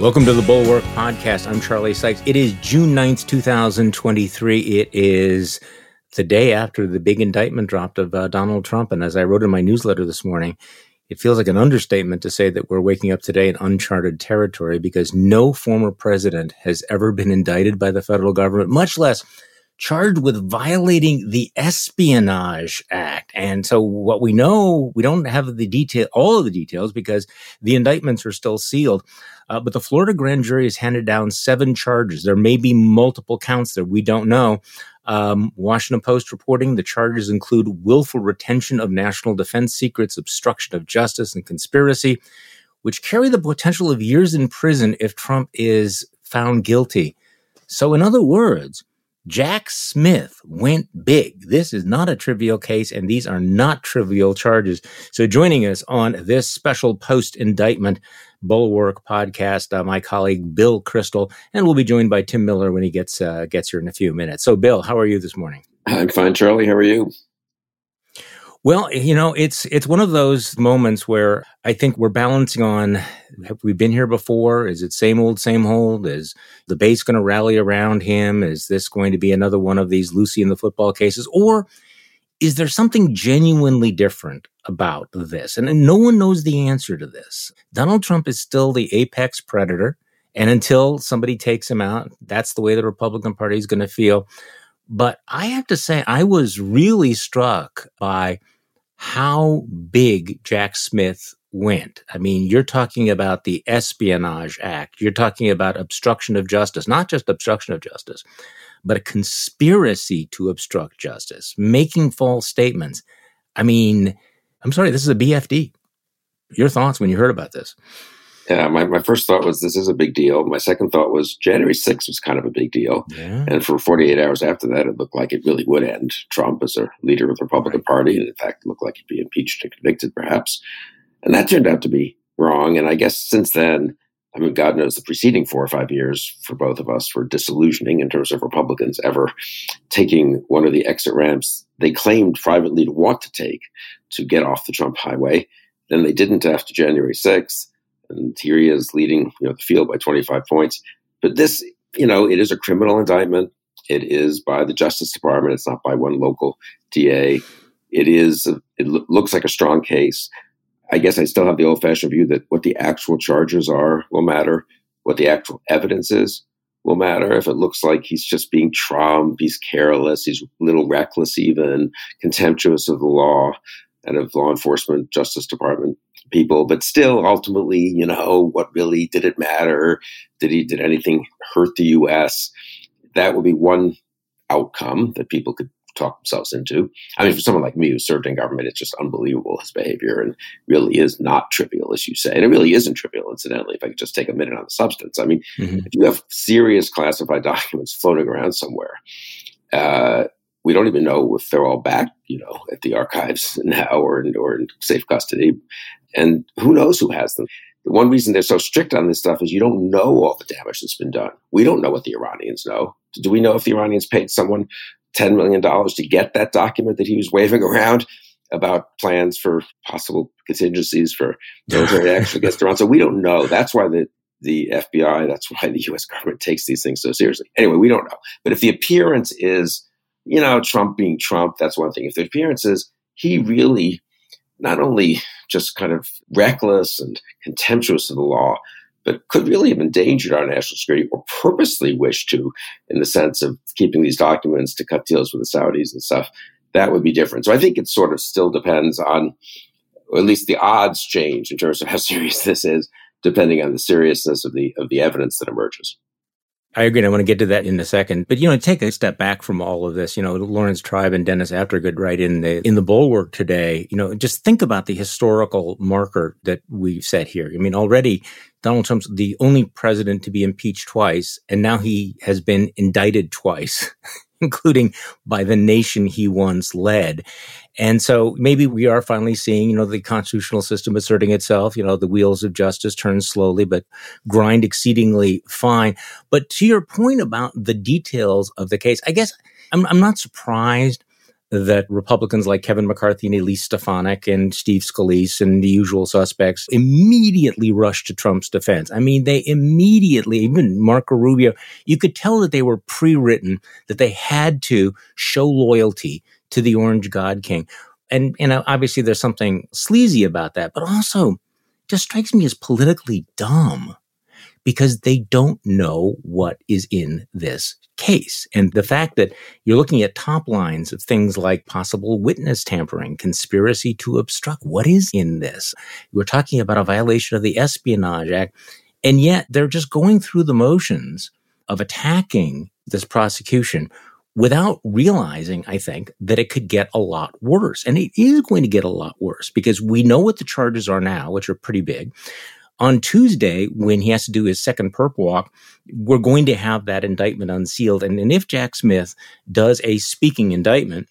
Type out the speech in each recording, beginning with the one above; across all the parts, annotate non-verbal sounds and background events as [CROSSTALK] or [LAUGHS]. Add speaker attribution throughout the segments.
Speaker 1: Welcome to the Bulwark Podcast. I'm Charlie Sykes. It is June 9th, 2023. It is the day after the big indictment dropped of uh, Donald Trump. And as I wrote in my newsletter this morning, it feels like an understatement to say that we're waking up today in uncharted territory because no former president has ever been indicted by the federal government, much less charged with violating the Espionage Act. And so what we know, we don't have the detail, all of the details because the indictments are still sealed. Uh, but the Florida grand jury has handed down seven charges. There may be multiple counts there. We don't know. Um, Washington Post reporting the charges include willful retention of national defense secrets, obstruction of justice, and conspiracy, which carry the potential of years in prison if Trump is found guilty. So, in other words, Jack Smith went big. This is not a trivial case, and these are not trivial charges. So, joining us on this special post indictment Bulwark podcast, uh, my colleague Bill Kristol, and we'll be joined by Tim Miller when he gets uh, gets here in a few minutes. So, Bill, how are you this morning?
Speaker 2: I'm fine, Charlie. How are you?
Speaker 1: Well, you know, it's it's one of those moments where I think we're balancing on have we been here before? Is it same old, same old? Is the base going to rally around him? Is this going to be another one of these Lucy in the football cases? Or is there something genuinely different about this? And, and no one knows the answer to this. Donald Trump is still the apex predator. And until somebody takes him out, that's the way the Republican Party is going to feel. But I have to say, I was really struck by how big Jack Smith went. I mean, you're talking about the Espionage Act. You're talking about obstruction of justice, not just obstruction of justice, but a conspiracy to obstruct justice, making false statements. I mean, I'm sorry, this is a BFD. Your thoughts when you heard about this?
Speaker 2: Yeah, my, my first thought was this is a big deal. My second thought was January 6th was kind of a big deal. Yeah. And for 48 hours after that, it looked like it really would end Trump as a leader of the Republican right. Party. And in fact, it looked like he'd be impeached and convicted, perhaps. And that turned out to be wrong. And I guess since then, I mean, God knows the preceding four or five years for both of us were disillusioning in terms of Republicans ever taking one of the exit ramps they claimed privately to want to take to get off the Trump highway. Then they didn't after January 6th and he is leading you know the field by 25 points. But this, you know, it is a criminal indictment. It is by the Justice Department. It's not by one local DA. It is. It lo- looks like a strong case. I guess I still have the old-fashioned view that what the actual charges are will matter. What the actual evidence is will matter. If it looks like he's just being Trump, he's careless, he's a little reckless, even contemptuous of the law and of law enforcement, Justice Department people, but still, ultimately, you know, what really did it matter? Did he did anything hurt the U.S.? That would be one outcome that people could talk themselves into. I mean, for someone like me who served in government, it's just unbelievable his behavior and really is not trivial, as you say. And it really isn't trivial, incidentally, if I could just take a minute on the substance. I mean, mm-hmm. if you have serious classified [LAUGHS] documents floating around somewhere, uh, we don't even know if they're all back, you know, at the archives [LAUGHS] now or in, or in safe custody. And who knows who has them. The one reason they're so strict on this stuff is you don't know all the damage that's been done. We don't know what the Iranians know. Do we know if the Iranians paid someone $10 million to get that document that he was waving around about plans for possible contingencies for military [LAUGHS] action against Iran? So we don't know. That's why the, the FBI, that's why the US government takes these things so seriously. Anyway, we don't know. But if the appearance is, you know, Trump being Trump, that's one thing. If the appearance is he really not only just kind of reckless and contemptuous of the law, but could really have endangered our national security or purposely wished to, in the sense of keeping these documents to cut deals with the Saudis and stuff, that would be different. So I think it sort of still depends on, or at least the odds change in terms of how [LAUGHS] serious this is, depending on the seriousness of the of the evidence that emerges.
Speaker 1: I agree. I want to get to that in a second. But, you know, take a step back from all of this. You know, Laurence Tribe and Dennis Aftergut write in the, in the bulwark today, you know, just think about the historical marker that we've set here. I mean, already Donald Trump's the only president to be impeached twice, and now he has been indicted twice. [LAUGHS] [LAUGHS] including by the nation he once led. And so maybe we are finally seeing, you know, the constitutional system asserting itself. You know, the wheels of justice turn slowly, but grind exceedingly fine. But to your point about the details of the case, I guess I'm, I'm not surprised that Republicans like Kevin McCarthy and Elise Stefanik and Steve Scalise and the usual suspects immediately rushed to Trump's defense. I mean, they immediately, even Marco Rubio, you could tell that they were pre-written, that they had to show loyalty to the Orange God King. And, and obviously there's something sleazy about that, but also just strikes me as politically dumb because they don't know what is in this case. And the fact that you're looking at top lines of things like possible witness tampering, conspiracy to obstruct, what is in this? We're talking about a violation of the Espionage Act. And yet they're just going through the motions of attacking this prosecution without realizing, I think, that it could get a lot worse. And it is going to get a lot worse because we know what the charges are now, which are pretty big. On Tuesday, when he has to do his second perp walk, we're going to have that indictment unsealed. And, and if Jack Smith does a speaking indictment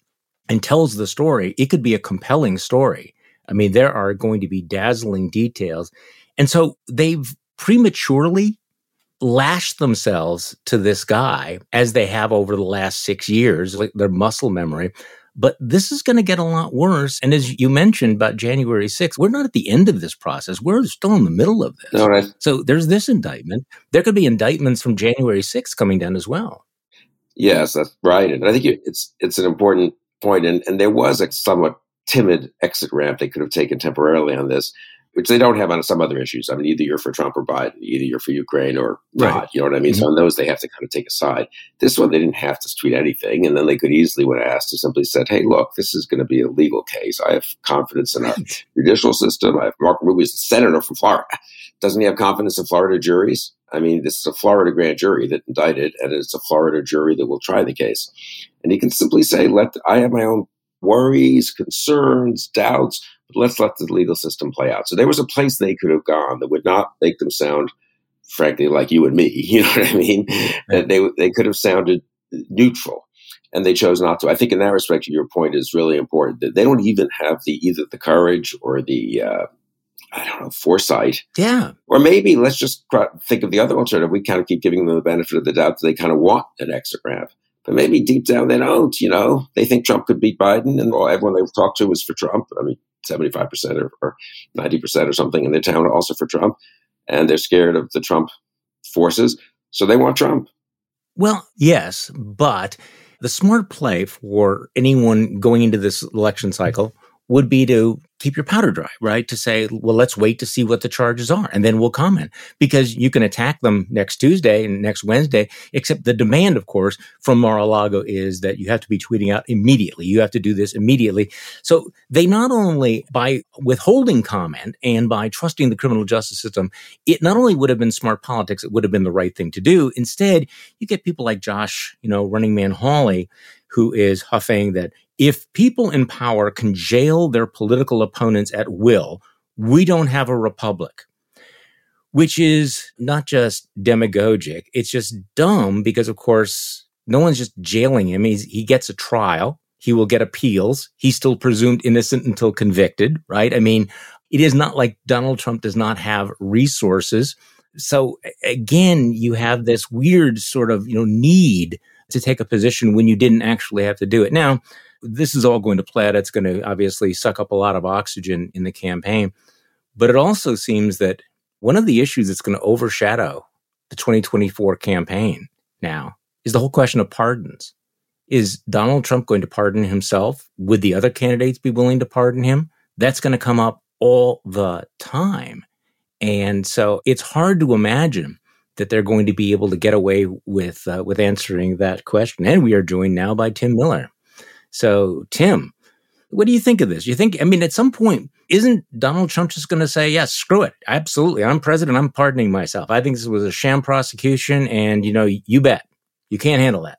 Speaker 1: and tells the story, it could be a compelling story. I mean, there are going to be dazzling details. And so they've prematurely lashed themselves to this guy as they have over the last six years, like their muscle memory. But this is going to get a lot worse. And as you mentioned about January 6th, we're not at the end of this process. We're still in the middle of this.
Speaker 2: right.
Speaker 1: So there's this indictment. There could be indictments from January 6th coming down as well.
Speaker 2: Yes, that's right. And I think it's it's an important point. And, and there was a somewhat timid exit ramp they could have taken temporarily on this which they don't have on some other issues. I mean, either you're for Trump or Biden, either you're for Ukraine or not. Right. You know what I mean? Mm-hmm. So on those, they have to kind of take a side. This one, they didn't have to tweet anything, and then they could easily, when asked, have simply said, "Hey, look, this is going to be a legal case. I have confidence in our judicial system. I have Mark Rubio is the senator from Florida. Doesn't he have confidence in Florida juries? I mean, this is a Florida grand jury that indicted, and it's a Florida jury that will try the case. And he can simply say, "Let I have my own worries, concerns, doubts." Let's let the legal system play out. So there was a place they could have gone that would not make them sound, frankly, like you and me. [LAUGHS] You know what I mean? Right. They they could have sounded neutral, and they chose not to. I think in that respect, your point is really important. That they don't even have the either the courage or the uh, I don't know foresight.
Speaker 1: Yeah.
Speaker 2: Or maybe let's just think of the other alternative. We kind of keep giving them the benefit of the doubt that they kind of want an exit ramp. But maybe deep down they don't, you know. They think Trump could beat Biden, and everyone they've talked to was for Trump. I mean, 75% or, or 90% or something in their town also for Trump. And they're scared of the Trump forces. So they want Trump.
Speaker 1: Well, yes, but the smart play for anyone going into this election cycle would be to keep your powder dry, right? To say, well, let's wait to see what the charges are and then we'll comment because you can attack them next Tuesday and next Wednesday, except the demand, of course, from Mar-a-Lago is that you have to be tweeting out immediately. You have to do this immediately. So they not only by withholding comment and by trusting the criminal justice system, it not only would have been smart politics, it would have been the right thing to do. Instead, you get people like Josh, you know, running man Hawley, who is huffing that if people in power can jail their political opponents at will, we don't have a republic. Which is not just demagogic, it's just dumb because, of course, no one's just jailing him. He's, he gets a trial. He will get appeals. He's still presumed innocent until convicted, right? I mean, it is not like Donald Trump does not have resources. So again, you have this weird sort of, you know, need to take a position when you didn't actually have to do it. Now, this is all going to play out. It's going to obviously suck up a lot of oxygen in the campaign. But it also seems that one of the issues that's going to overshadow the 2024 campaign now is the whole question of pardons. Is Donald Trump going to pardon himself? Would the other candidates be willing to pardon him? That's going to come up all the time. And so it's hard to imagine that they're going to be able to get away with uh, with answering that question. And we are joined now by Tim Miller. So, Tim, what do you think of this? You think, I mean, at some point, isn't Donald Trump just going to say, yes, screw it. Absolutely. I'm president. I'm pardoning myself. I think this was a sham prosecution. And, you know, you bet. You can't handle that.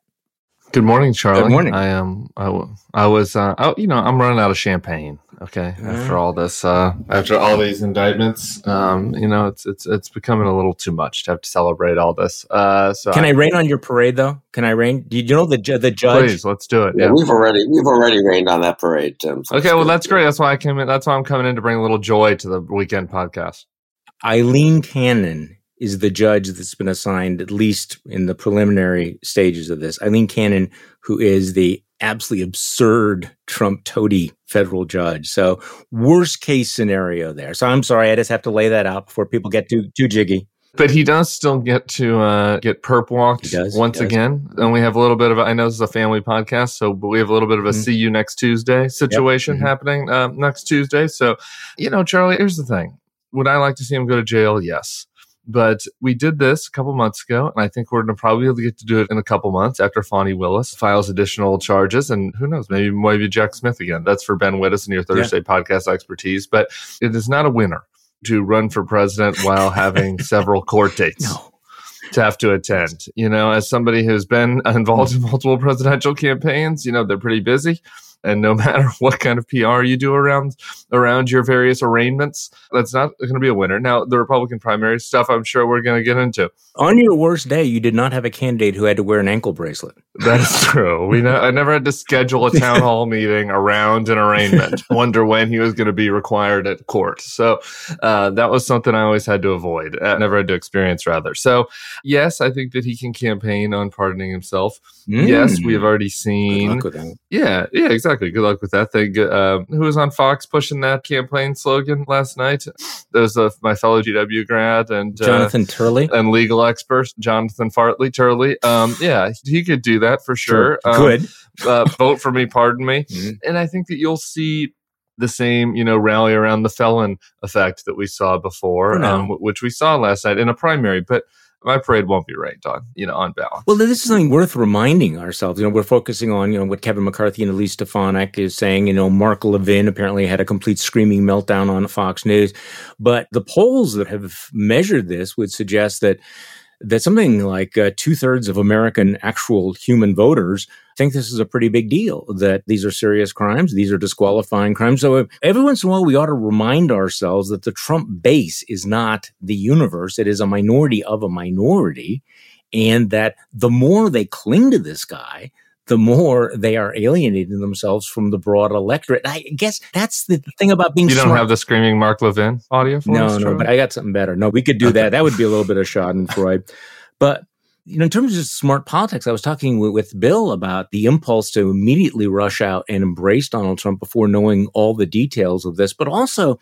Speaker 3: Good morning, Charlie.
Speaker 1: Good morning.
Speaker 3: I am. Um, I, I was. Uh, I, you know, I'm running out of champagne. Okay, mm-hmm. after all this, uh, after all these indictments, um, you know, it's it's it's becoming a little too much to have to celebrate all this. Uh, so
Speaker 1: can I, I rain on your parade though? Can I rain? Do you know the the judge?
Speaker 3: Please, let's do it.
Speaker 2: Yeah, yeah. we've already we've already rained on that parade, Tim.
Speaker 3: So okay, well that's great. That's why I came in. That's why I'm coming in to bring a little joy to the weekend podcast.
Speaker 1: Aileen Cannon is the judge that's been assigned, at least in the preliminary stages of this. Aileen Cannon, who is the absolutely absurd Trump toady federal judge. So worst case scenario there. So I'm sorry, I just have to lay that out before people get too too jiggy.
Speaker 3: But he does still get to uh, get perp walked does, once again, and we have a little bit of. A, I know this is a family podcast, so but we have a little bit of a mm-hmm. see you next Tuesday situation yep. mm-hmm. happening uh, next Tuesday. So, you know, Charlie, here's the thing: would I like to see him go to jail? Yes. But we did this a couple months ago, and I think we're going to probably get to do it in a couple months after Fani Willis files additional charges. And who knows, maybe maybe Jack Smith again. That's for Ben Wittes and your Thursday yeah. podcast expertise. But it is not a winner to run for president while [LAUGHS] having several court dates. No. To have to attend, you know, as somebody who's been involved in multiple presidential campaigns, you know, they're pretty busy and no [LAUGHS] matter what kind of PR you do around around your various arraignments, that's not going to be a winner. Now, the Republican primary stuff, I'm sure we're going to get into.
Speaker 1: On your worst day, you did not have a candidate who had to wear an ankle bracelet. [LAUGHS]
Speaker 3: That is true. We ne- I never had to schedule a town [LAUGHS] hall meeting around an arraignment. Wonder when he was going to be required at court. So uh, that was something I always had to avoid. I uh, never had to experience, rather. So yes, I think that he can campaign on pardoning himself. Mm. Yes, we have already seen. Yeah, yeah, exactly. Good luck with that thing. Uh, who was on Fox pushing that campaign slogan last night? There's a, my fellow GW grad and
Speaker 1: uh, Jonathan Turley
Speaker 3: and legal expert Jonathan Fartley Turley. Um, yeah, he could do that for sure.
Speaker 1: sure. Um, Good.
Speaker 3: uh, vote for me, pardon me. [LAUGHS] Mm-hmm. And I think that you'll see the same, you know, rally around the felon effect that we saw before, um, which we saw last night in a primary. But my parade won't be ranked on, you know, on balance.
Speaker 1: Well, this is something worth reminding ourselves. You know, we're focusing on, you know, what Kevin McCarthy and Elise Stefanik is saying. You know, Mark Levin apparently had a complete screaming meltdown on Fox News. But the polls that have measured this would suggest that that something like uh, two thirds of American actual human voters think this is a pretty big deal, that these are serious crimes, these are disqualifying crimes. So every once in a while, we ought to remind ourselves that the Trump base is not the universe, it is a minority of a minority. And that the more they cling to this guy, the more they are alienating themselves from the broad electorate. I guess that's the thing about being.
Speaker 3: You don't smart. have the screaming Mark Levin audio.
Speaker 1: no, us, no, but I got something better. No, we could do that. that would be a little bit of Schadenfreude, [LAUGHS] but you know, in terms of smart politics, I was talking with, with, Bill about the impulse to immediately rush out and embrace Donald Trump before knowing all the details of this. But also,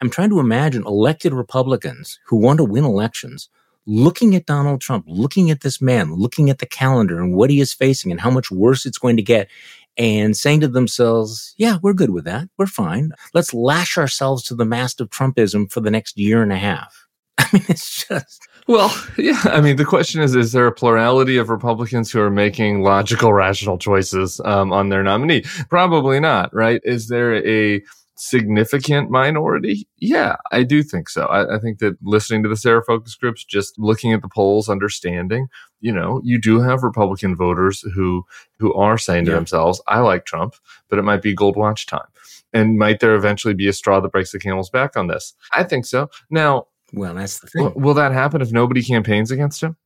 Speaker 1: I'm trying to imagine elected Republicans who want to win elections looking at Donald Trump, looking at this man, looking at the calendar and what he is facing and how much worse it's going to get, and saying to themselves, yeah, we're good with that. We're fine. Let's lash ourselves to the mast of Trumpism for the next year and a half. [LAUGHS] I mean, it's just.
Speaker 3: Well, [LAUGHS] yeah. I mean, the question is: Is there a plurality of Republicans who are making logical, rational choices um, on their nominee? Probably not, right? Is there a significant minority? Yeah, I do think so. I, I, think that listening to the Sarah focus groups, just looking at the polls, understanding, you know, you do have Republican voters who who are saying to yeah. themselves, "I like Trump, but it might be gold watch time." And might there eventually be a straw that breaks the camel's back on this? I think so. Now,
Speaker 1: well, that's the thing.
Speaker 3: will that happen if nobody campaigns against him?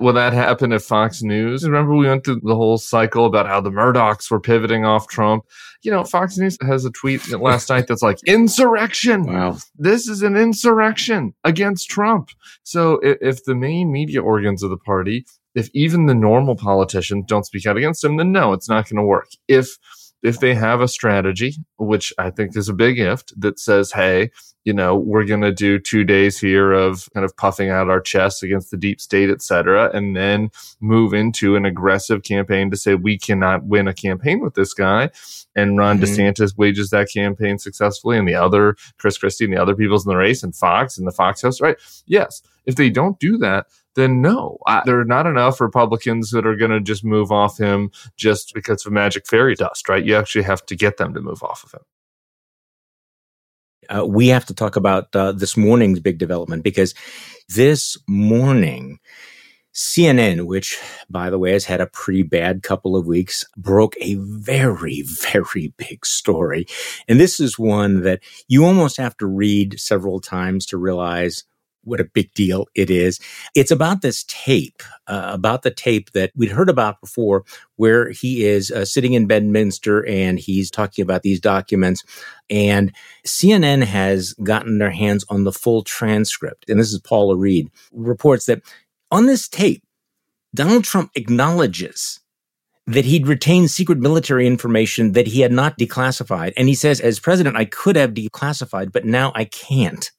Speaker 3: Will that happen if Fox News? Remember, we went through the whole cycle about how the Murdochs were pivoting off Trump. You know, Fox News has a tweet last night that's like, insurrection. Wow. This is an insurrection against Trump. So if, if the main media organs of the party, if even the normal politicians don't speak out against him, then no, it's not going to work. If if they have a strategy, which I think is a big if, that says, hey, you know, we're going to do two days here of kind of puffing out our chests against the deep state, et cetera, and then move into an aggressive campaign to say we cannot win a campaign with this guy. And Ron mm-hmm. DeSantis wages that campaign successfully, and the other, Chris Christie and the other people's in the race, and Fox and the Fox House, right? Yes. If they don't do that, then no, I, there are not enough Republicans that are going to just move off him just because of magic fairy dust, right? You actually have to get them to move off of him.
Speaker 1: Uh, we have to talk about uh, this morning's big development because this morning, CNN, which, by the way, has had a pretty bad couple of weeks, broke a very, very big story. And this is one that you almost have to read several times to realize what a big deal it is. It's about this tape, uh, about the tape that we'd heard about before, where he is uh, sitting in Bedminster and he's talking about these documents. And CNN has gotten their hands on the full transcript. And this is Paula Reid reports that on this tape, Donald Trump acknowledges that he'd retained secret military information that he had not declassified. And he says, as president, I could have declassified, but now I can't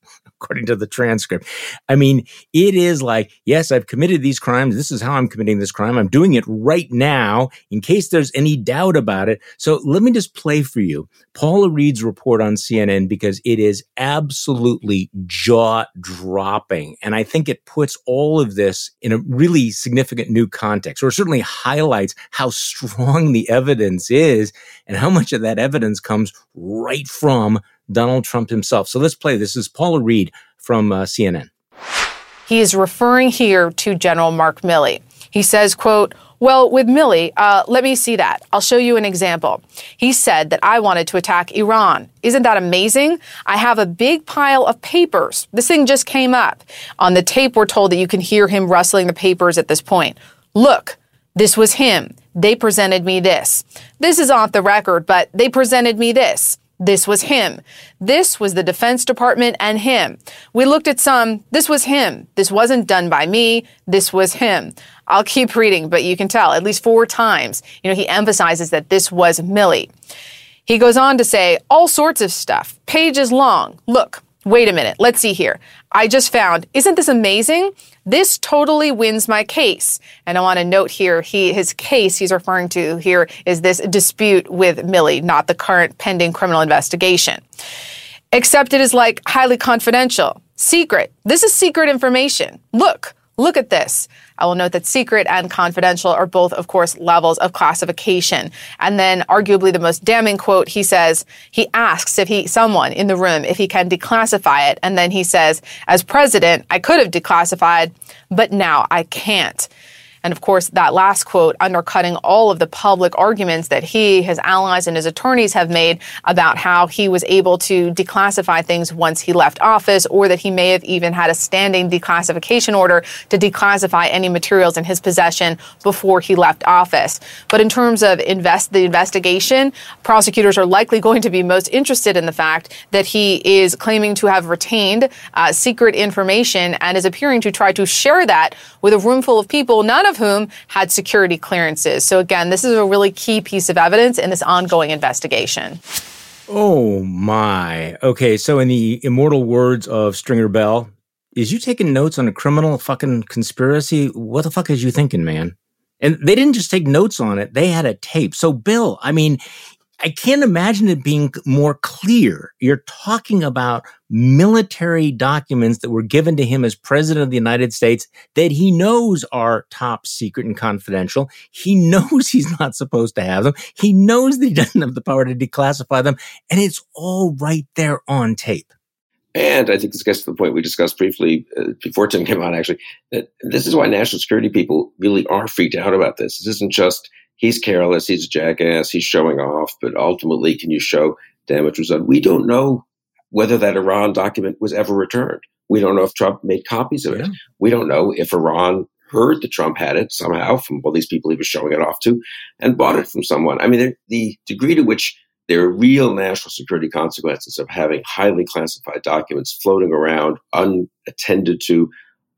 Speaker 1: according to the transcript. I mean, it is like, yes, I've committed these crimes. This is how I'm committing this crime. I'm doing it right now in case there's any doubt about it. So let me just play for you Paula Reid's report on CNN because it is absolutely jaw dropping. And I think it puts all of this in a really significant new context, or certainly highlights how strong the evidence is and how much of that evidence comes right from Donald Trump himself. So let's play. This is Paula Reid from uh, CNN.
Speaker 4: He is referring here to General Mark Milley. He says, quote, well, with Milley, uh, let me see that. I'll show you an example. He said that I wanted to attack Iran. Isn't that amazing? I have a big pile of papers. This thing just came up. On the tape, we're told that you can hear him rustling the papers at this point. Look, this was him. They presented me this. This is off the record, but they presented me this. This was him. This was the Defense Department and him. We looked at some. This was him. This wasn't done by me. This was him. I'll keep reading, but you can tell at least four times, you know, he emphasizes that this was Milley. He goes on to say all sorts of stuff, pages long. Look, wait a minute. Let's see here. I just found, isn't this amazing? This totally wins my case. And I want to note here, he, his case he's referring to here is this dispute with Milley, not the current pending criminal investigation. Except it is like highly confidential, secret. This is secret information. Look, look at this. I will note that secret and confidential are both, of course, levels of classification. And then arguably the most damning quote, he says, he asks if he, someone in the room, if he can declassify it. And then he says, as president, I could have declassified, but now I can't. And of course, that last quote undercutting all of the public arguments that he, his allies, and his attorneys have made about how he was able to declassify things once he left office, or that he may have even had a standing declassification order to declassify any materials in his possession before he left office. But in terms of invest the investigation, prosecutors are likely going to be most interested in the fact that he is claiming to have retained uh, secret information and is appearing to try to share that with a room full of people, none of whom had security clearances. So again, this is a really key piece of evidence in this ongoing investigation.
Speaker 1: Oh my. Okay, so in the immortal words of Stringer Bell, is you taking notes on a criminal fucking conspiracy? What the fuck is you thinking, man? And they didn't just take notes on it, they had a tape. So, Bill, I mean, I can't imagine it being more clear. You're talking about military documents that were given to him as president of the United States that he knows are top secret and confidential. He [LAUGHS] knows he's not supposed to have them. He knows that he doesn't have the power to declassify them. And it's all right there on tape.
Speaker 2: And I think this gets to the point we discussed briefly uh, before Tim came on, actually, that this is why national security people really are freaked out about this. This isn't just he's careless, he's a jackass, he's showing off, but ultimately, can you show damage was done? We don't know whether that Iran document was ever returned. We don't know if Trump made copies of it. Yeah. We don't know if Iran heard that Trump had it somehow from all these people he was showing it off to and bought it from someone. I mean, the degree to which there are real national security consequences of having highly classified documents floating around unattended to,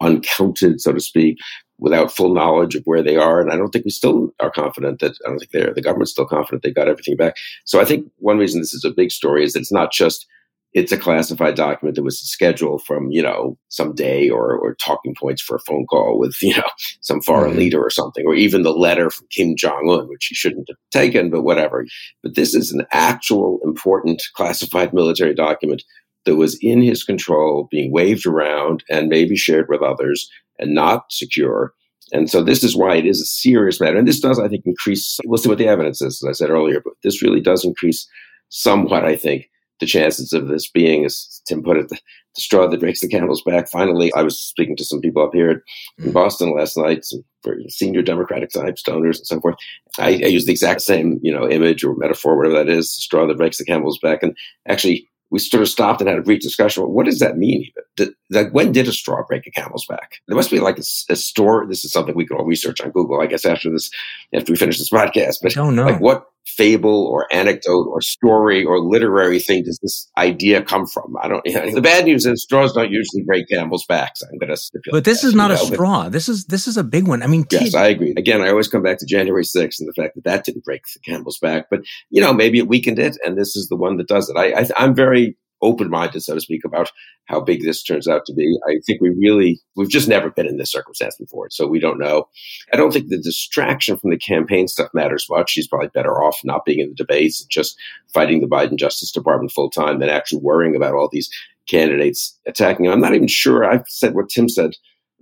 Speaker 2: uncounted, so to speak, without full knowledge of where they are. And I don't think we still are confident that I don't think they're the government's still confident they got everything back. So I think one reason this is a big story is that it's not just it's a classified document that was scheduled from you know some day or, or talking points for a phone call with you know some foreign mm-hmm. leader or something or even the letter from kim jong-un which he shouldn't have taken but whatever but this is an actual important classified military document that was in his control being waved around and maybe shared with others and not secure. And so this is why it is a serious matter. And this does, I think, increase, we'll see what the evidence is, as I said earlier, but this really does increase somewhat, I think, the chances of this being, as Tim put it, the, the straw that breaks the camel's back. Finally, I was speaking to some people up here in mm. Boston last night, some senior Democratic types, donors, and so forth. I, I use the exact same, you know, image or metaphor, whatever that is, the straw that breaks the camel's back. And actually, we sort of stopped and had a brief discussion. Well, what does that mean? Did, like, when did a straw break a camel's back? There must be like a, a, store. This is something we can all research on Google, I guess, after this, after we finish this podcast.
Speaker 1: But I don't know.
Speaker 2: Like, what fable or anecdote or story or literary thing does this idea come from? I don't. You [LAUGHS] know, the bad news is straws don't usually break camel's backs. I'm going to stipulate.
Speaker 1: But this
Speaker 2: that,
Speaker 1: is not
Speaker 2: know,
Speaker 1: a straw. This is this is a big one. I mean,
Speaker 2: yes, I agree. Again, I always come back to January 6th and the fact that that didn't break the camel's back. But you know, maybe it weakened it, and this is the one that does it. I, I I'm very open minded, so to speak, about how big this turns out to be. I think we really, we've just never been in this circumstance before, so we don't know. I don't think the distraction from the campaign stuff matters much. She's probably better off not being in the debates and just fighting the Biden Justice Department full time than actually worrying about all these candidates attacking him. I'm not even sure. I've said what Tim said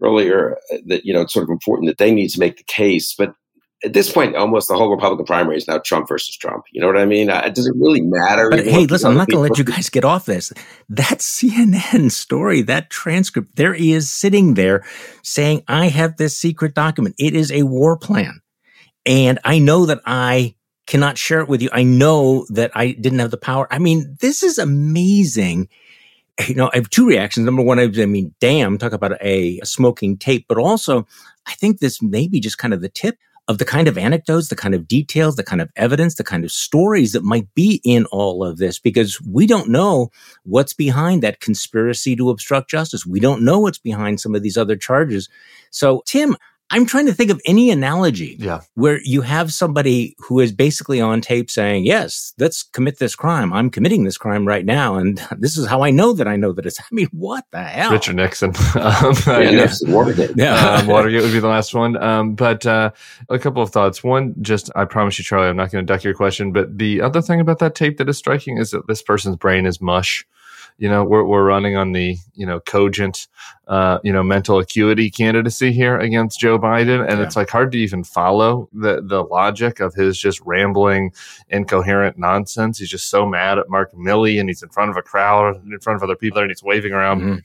Speaker 2: earlier uh, that, you know, it's sort of important that they need to make the case, but at this point, almost the whole Republican primary is now Trump versus Trump. You know what I mean? Uh, does it really matter?
Speaker 1: But hey, listen, I'm not going to let you guys get off this. That CNN story, that transcript, there he is sitting there saying, I have this secret document. It is a war plan. And I know that I cannot share it with you. I know that I didn't have the power. I mean, this is amazing. You know, I have two reactions. Number one, I mean, damn, talk about a, a smoking tape, but also I think this may be just kind of the tip of the kind of anecdotes, the kind of details, the kind of evidence, the kind of stories that might be in all of this, because we don't know what's behind that conspiracy to obstruct justice. We don't know what's behind some of these other charges. So, Tim, I'm trying to think of any analogy
Speaker 3: yeah.
Speaker 1: where you have somebody who is basically on tape saying, Yes, let's commit this crime. I'm committing this crime right now. And [LAUGHS] this is how I know that I know that it's, [LAUGHS] I mean, what the hell?
Speaker 3: Richard Nixon. [LAUGHS] um,
Speaker 2: yeah, yeah. Nixon, Watergate.
Speaker 3: Yeah. um, Watergate would be the last one. Um, but uh, a couple of thoughts. One, just, I promise you, Charlie, I'm not going to duck your question. But the other thing about that tape that is striking is that this person's brain is mush you know we're, we're running on the you know cogent uh, you know mental acuity candidacy here against Joe Biden, and yeah. it's like hard to even follow the the logic of his just rambling, incoherent nonsense. He's just so mad at Mark Milley, and he's in front of a crowd, in front of other people, and he's waving around. Mm-hmm.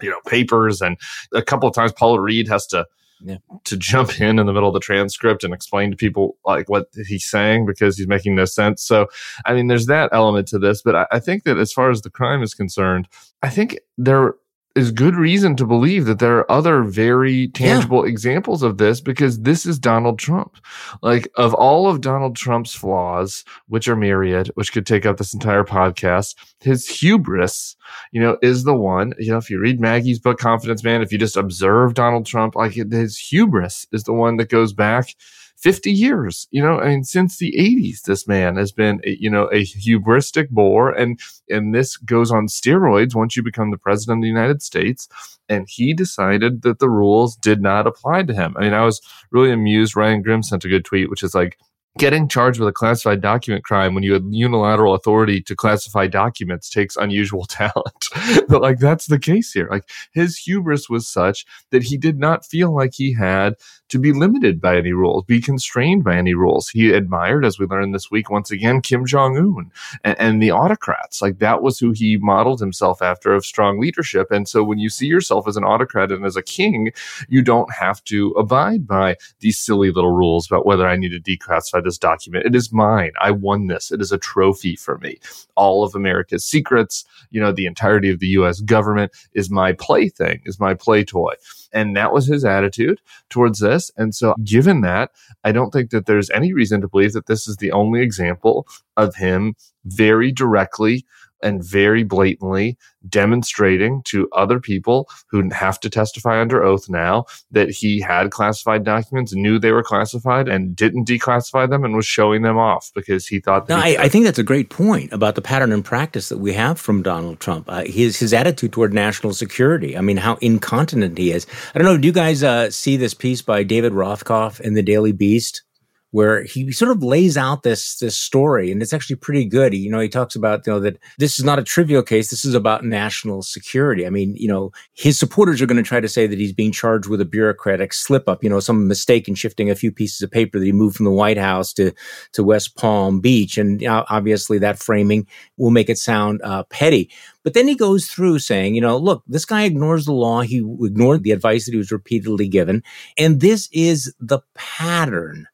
Speaker 3: You know, papers, and a couple of times Paul Reed has to yeah. to jump in in the middle of the transcript and explain to people like what he's saying because he's making no sense. So, I mean, there's that element to this, but I, I think that as far as the crime is concerned, I think there is good reason to believe that there are other very tangible yeah. examples of this because this is Donald Trump. Like of all of Donald Trump's flaws, which are myriad, which could take up this entire podcast, his hubris, you know, is the one, you know, if you read Maggie's book, Confidence Man, if you just observe Donald Trump, like his hubris is the one that goes back 50 years. You know, I mean, since the 80s, this man has been, a, you know, a hubristic bore. And, and this goes on steroids once you become the president of the United States. And he decided that the rules did not apply to him. I mean, I was really amused. Ryan Grim sent a good tweet, which is like, getting charged with a classified document crime when you had unilateral authority to classify documents takes unusual [LAUGHS] talent. but like that's the case here. Like his hubris was such that he did not feel like he had to be limited by any rules, be constrained by any rules. He admired, as we learned this week, once again, Kim Jong Un and, and, the autocrats. Like that was who he modeled himself after of strong leadership. And so when you see yourself as an autocrat and as a king, you don't have to abide by these silly little rules about whether I need to declassify this document. It is mine. I won this. It is a trophy for me. All of America's secrets, you know, the entirety of the US government is my plaything, is my play toy. And that was his attitude towards this. And so, given that, I don't think that there's any reason to believe that this is the only example of him very directly and very blatantly demonstrating to other people who have to testify under oath now that he had classified documents, knew they were classified, and didn't declassify them and was showing them off because he thought.
Speaker 1: no, I, I, think that's a great point about the pattern and practice that we have from Donald Trump. Uh, his his attitude toward national security. I mean, how incontinent he is. I don't know. Do you guys uh, see this piece by David Rothkopf in the Daily Beast? Where he sort of lays out this this story and it's actually pretty good you know he talks about you know that this is not a trivial case this is about national security i mean you know his supporters are going to try to say that he's being charged with a bureaucratic slip up you know some mistake in shifting a few pieces of paper that he moved from the white house to to west palm beach and obviously that framing will make it sound uh, petty but then he goes through saying, you know, look, this guy ignores the law. He ignored the advice that he was repeatedly given. And this is the pattern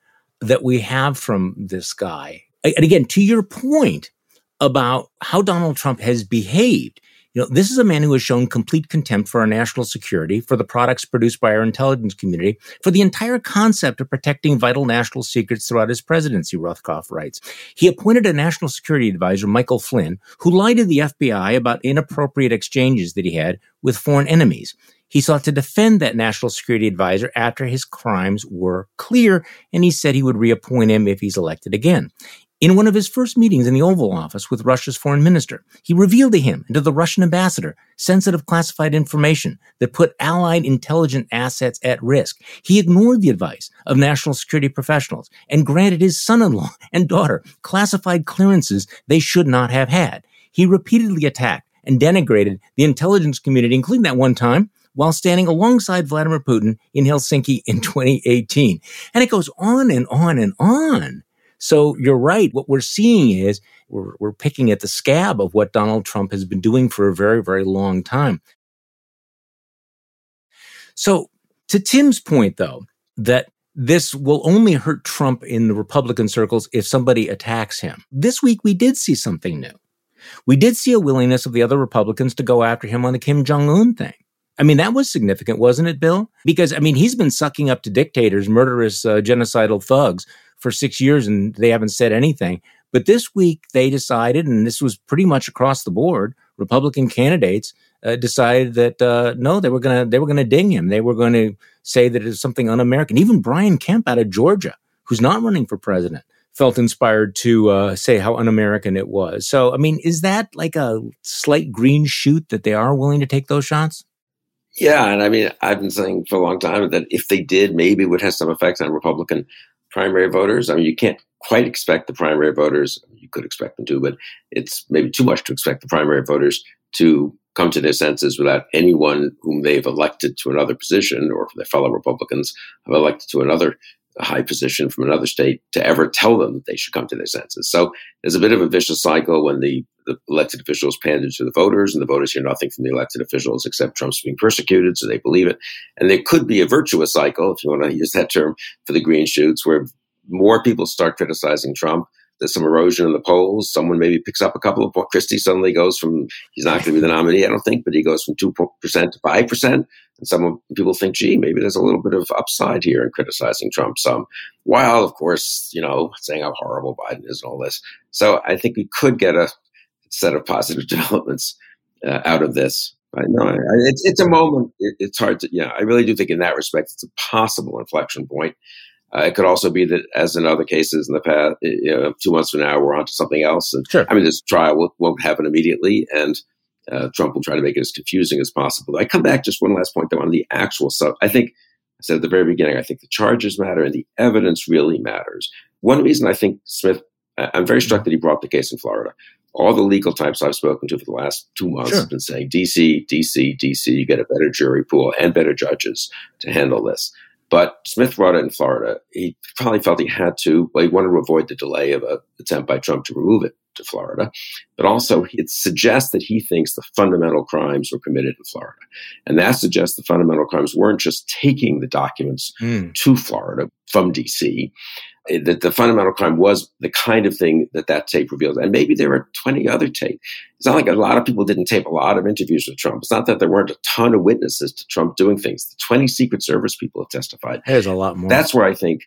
Speaker 1: that we have from this guy. And again, to your point about how Donald Trump has behaved, You know, this is a man who has shown complete contempt for our national security, for the products produced by our intelligence community, for the entire concept of protecting vital national secrets throughout his presidency, Rothkopf writes. He appointed a national security advisor, Michael Flynn, who lied to the FBI about inappropriate exchanges that he had with foreign enemies. He sought to defend that national security advisor after his crimes were clear, and he said he would reappoint him if he's elected again. In one of his first meetings in the Oval Office with Russia's foreign minister, he revealed to him and to the Russian ambassador sensitive classified information that put allied intelligence assets at risk. He ignored the advice of national security professionals and granted his son-in-law and daughter classified clearances they should not have had. He repeatedly attacked and denigrated the intelligence community, including that one time while standing alongside Vladimir Putin in Helsinki in [LAUGHS] 2018. And it goes on and on and on. So you're right. What we're seeing is we're, we're picking at the scab of what Donald Trump has been doing for a very, very long time. So to Tim's point, though, that this will only hurt Trump in the Republican circles if somebody attacks him. This week, we did see something new. We did see a willingness of the other Republicans to go after him on the Kim Jong un thing. I mean, that was significant, wasn't it, Bill? Because, I mean, he's been sucking up to dictators, murderous, uh, genocidal thugs for six years and they haven't said anything. But this week they decided, and this was pretty much across the board, Republican candidates uh, decided that uh, no, they were gonna they were gonna ding him. They were going to say that it's something un-American. Even Brian Kemp out of Georgia, who's not running for president, felt inspired to uh, say how un-American it was. So, I mean, is that like a slight green shoot that they are willing to take those shots?
Speaker 2: Yeah, and I mean, I've been saying for a long time that if they did, maybe it would have some effects on Republican primary voters. I mean, you can't quite expect the primary voters. You could expect them to, but it's maybe too much to expect the primary voters to come to their senses without anyone whom they've elected to another position or their fellow Republicans have elected to another a high position from another state to ever tell them that they should come to their senses. So there's a bit of a vicious cycle when the, the elected officials pander to the voters and the voters hear nothing from the elected officials except Trump's being persecuted, so they believe it. And there could be a virtuous cycle, if you want to use that term, for the green shoots, where more people start criticizing Trump there's some erosion in the polls. Someone maybe picks up a couple of points. Christie suddenly goes from he's not going to be the nominee, I don't think, but he goes from two percent to five percent. And some people think, gee, maybe there's a little bit of upside here in criticizing Trump. Some, while of course, you know, saying how horrible Biden is and all this. So I think we could get a set of positive [LAUGHS] developments uh, out of this. Know I, it's it's a moment. It, it's hard to, yeah. I really do think in that respect, it's a possible inflection point. Uh, it could also be that, as in other cases in the past, you know, two months from now, we're on to something else. And
Speaker 1: sure.
Speaker 2: I mean, this trial will, won't happen immediately, and uh, Trump will try to make it as confusing as possible. I come back just one last point, though, on the actual stuff. I think I said at the very beginning, I think the charges matter and the evidence really matters. One reason I think Smith, I'm very struck that he brought the case in Florida. All the legal types I've spoken to for the last two months sure. have been saying DC, DC, DC, you get a better jury pool and better judges to handle this. But Smith brought it in Florida. He probably felt he had to. but he wanted to avoid the delay of an attempt by Trump to remove it to Florida. But also, it suggests that he thinks the fundamental crimes were committed in Florida. And that suggests the fundamental crimes weren't just taking the documents mm. to Florida from D.C., that the fundamental crime was the kind of thing that that tape reveals. And maybe there were 20 other tapes. It's not like a lot of people didn't tape a lot of interviews with Trump. It's not that there weren't a ton of witnesses to Trump doing things. The 20 Secret Service people have testified.
Speaker 1: There's a lot more.
Speaker 2: That's where I think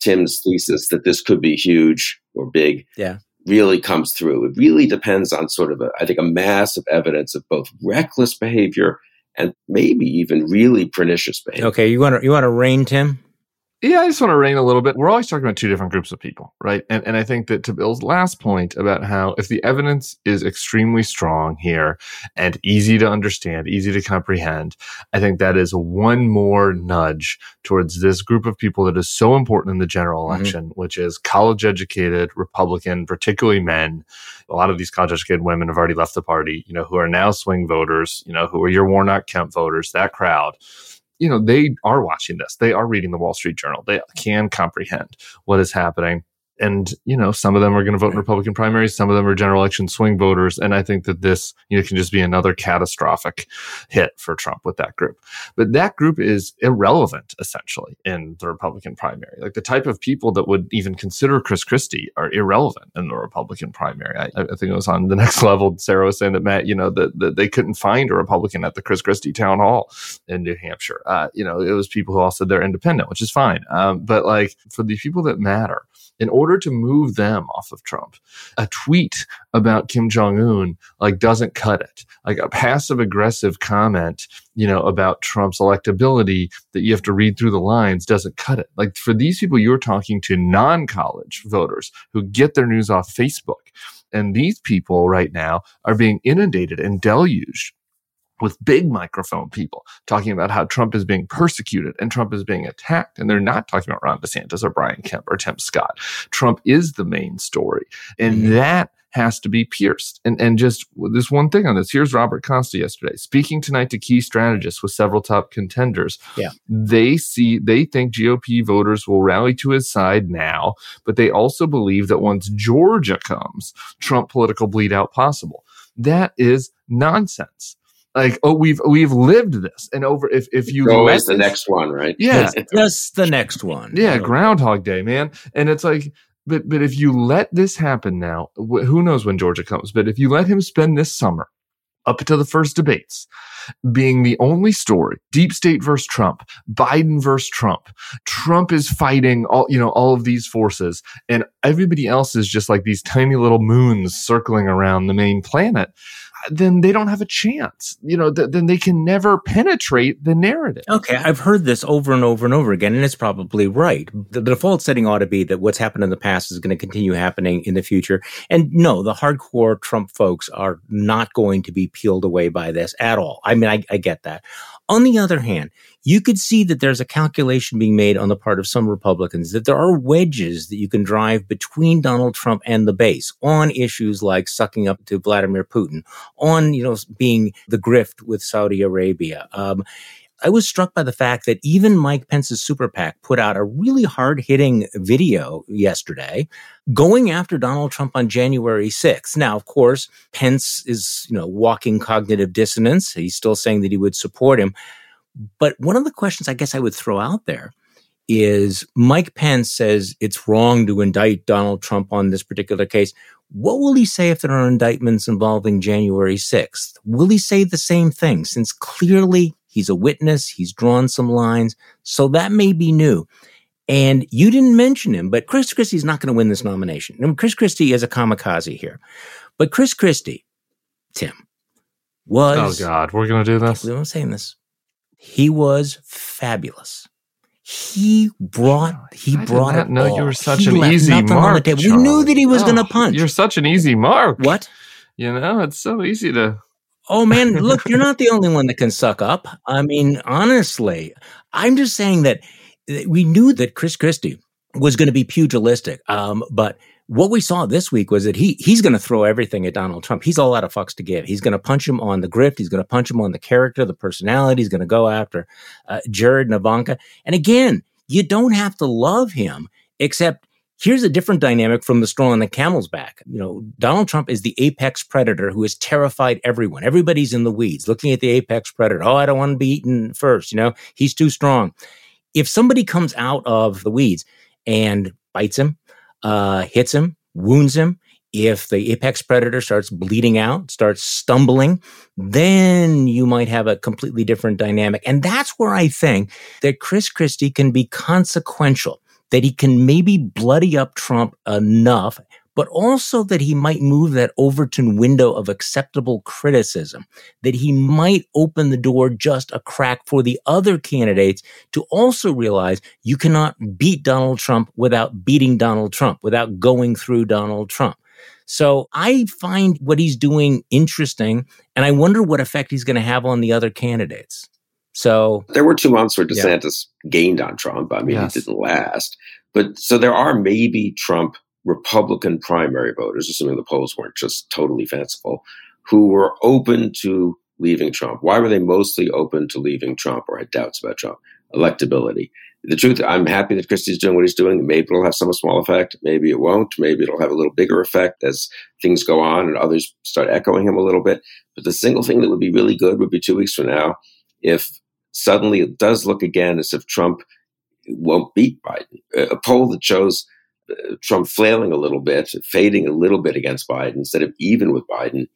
Speaker 2: Tim's thesis that this could be huge or big
Speaker 1: yeah.
Speaker 2: Really comes through. It really depends on sort of, a, I think, a mass of evidence of both reckless behavior and maybe even really pernicious behavior.
Speaker 1: Okay, you want to you want to rain Tim?
Speaker 3: Yeah, I just want to rain a little bit. We're always talking about two different groups of people, right? And and I think that to Bill's last point about how if the evidence is extremely strong here and easy to understand, easy to comprehend, I think that is one more nudge towards this group of people that is so important in the general mm-hmm. election, mm-hmm. which is college educated Republican, particularly men. A lot of these college educated women have already left the party, you know, who are now swing voters, you know, who are your Warnock Kemp voters, that crowd you know, they are watching this. They are reading the Wall Street Journal. They can comprehend what is happening. And you know some of them are going to vote in Republican primaries, some of them are general election swing voters, and I think that this you know can just be another catastrophic hit for Trump with that group. But that group is irrelevant essentially in the Republican primary. Like the type of people that would even consider Chris Christie are irrelevant in the Republican primary. I, I think it was on the next [LAUGHS] level. Sarah was saying that Matt, you know, that, that they couldn't find a Republican at the Chris Christie town hall in New Hampshire. Uh, you know, it was people who all said they're independent, which is fine. Um, but like for the people that matter, in order to move them off of Trump, a tweet about Kim Jong Un like doesn't cut it. Like a passive aggressive comment, you know, about Trump's electability that you have to read through the lines doesn't cut it. Like for these people, you're talking to non-college voters who get their news off Facebook. And these people right now are being inundated and deluged with big microphone people talking about how Trump is being persecuted and Trump is being attacked. And they're not talking about Ron DeSantis or Brian Kemp or Tim Scott. Trump is the main story. And mm-hmm. that has to be pierced. And and just this one thing on this. Here's Robert Costa yesterday speaking tonight to key strategists with several top contenders.
Speaker 1: Yeah.
Speaker 3: They see they think GOP voters will rally to his side now, but they also believe that once Georgia comes, Trump political bleed out possible. That is nonsense like oh we've we've lived this. And over if if you
Speaker 2: always the next one right?
Speaker 1: Yeah. Just the next one.
Speaker 3: Yeah groundhog day man. And it's like but but if you let this happen now who knows when georgia comes but if you let him spend this summer up to the first debates being the only story deep state versus trump biden versus trump trump is fighting all you know all of these forces and everybody else is just like these tiny little moons circling around the main planet then they don't have a chance. You know, th- then they can never penetrate the narrative.
Speaker 1: Okay, I've heard this over and over and over again, and it's probably right. The, the default setting ought to be that what's happened in the past is going to continue happening in the future. And no, the hardcore Trump folks are not going to be peeled away by this at all. I mean, I, I get that. On the other hand, you could see that there's a calculation being made on the part of some Republicans that there are wedges that you can drive between Donald Trump and the base on issues like sucking up to Vladimir Putin, on, you know, being the grift with Saudi Arabia. Um, I was struck by the fact that even Mike Pence's super PAC put out a really hard hitting video yesterday going after Donald Trump on January 6th. Now, of course, Pence is, you know, walking cognitive dissonance. He's still saying that he would support him. But one of the questions I guess I would throw out there is Mike Pence says it's wrong to indict Donald Trump on this particular case. What will he say if there are indictments involving January 6th? Will he say the same thing since clearly he's a witness, he's drawn some lines, so that may be new. And you didn't mention him, but Chris Christie's not going to win this nomination. I mean, Chris Christie is a kamikaze here. But Chris Christie, Tim, was.
Speaker 3: Oh, God, we're going to do this?
Speaker 1: I'm saying this. He was fabulous. He brought he
Speaker 3: I
Speaker 1: brought
Speaker 3: it.
Speaker 1: No,
Speaker 3: you were such he an easy mark.
Speaker 1: We knew that he was oh, going to punch.
Speaker 3: You're such an easy mark.
Speaker 1: What?
Speaker 3: You know, it's so easy to.
Speaker 1: Oh man, look, you're not the only one that can suck up. I mean, honestly, I'm just saying that we knew that Chris Christie was going to be pugilistic, um, but what we saw this week was that he he's going to throw everything at Donald Trump. He's all out of fucks to give. He's going to punch him on the grift. He's going to punch him on the character, the personality. He's going to go after uh, Jared and Ivanka. And again, you don't have to love him, except here's a different dynamic from the straw on the camel's back. You know, Donald Trump is the apex predator who has terrified everyone. Everybody's in the weeds looking at the apex predator. Oh, I don't want to be eaten first. You know, he's too strong. If somebody comes out of the weeds and bites him, uh, hits him, wounds him, if the apex predator starts bleeding out, starts stumbling, then you might have a completely different dynamic. And that's where I think that Chris Christie can be consequential, that he can maybe bloody up Trump enough but also that he might move that Overton window of acceptable criticism, that he might open the door just a crack for the other candidates to also realize you cannot beat Donald Trump without beating Donald Trump, without going through Donald Trump. So I find what he's doing interesting, and I wonder what effect he's going to have on the other candidates. So
Speaker 2: there were two months where DeSantis yeah. gained on Trump. I mean, yes. it didn't last. But so there are maybe Trump Republican primary voters, assuming the polls weren't just totally fanciful, who were open to leaving Trump. Why were they mostly open to leaving Trump or had doubts about Trump? electability. The truth, I'm happy that Christie's doing what he's doing. Maybe it'll have some small effect. Maybe it won't. Maybe it'll have a little bigger effect as things go on and others start echoing him a little bit. But the single thing that would be really good would be two weeks from now if suddenly it does look again as if Trump won't beat Biden. A poll that shows uh, Trump flailing a little bit, fading a little bit against Biden instead of even with Biden,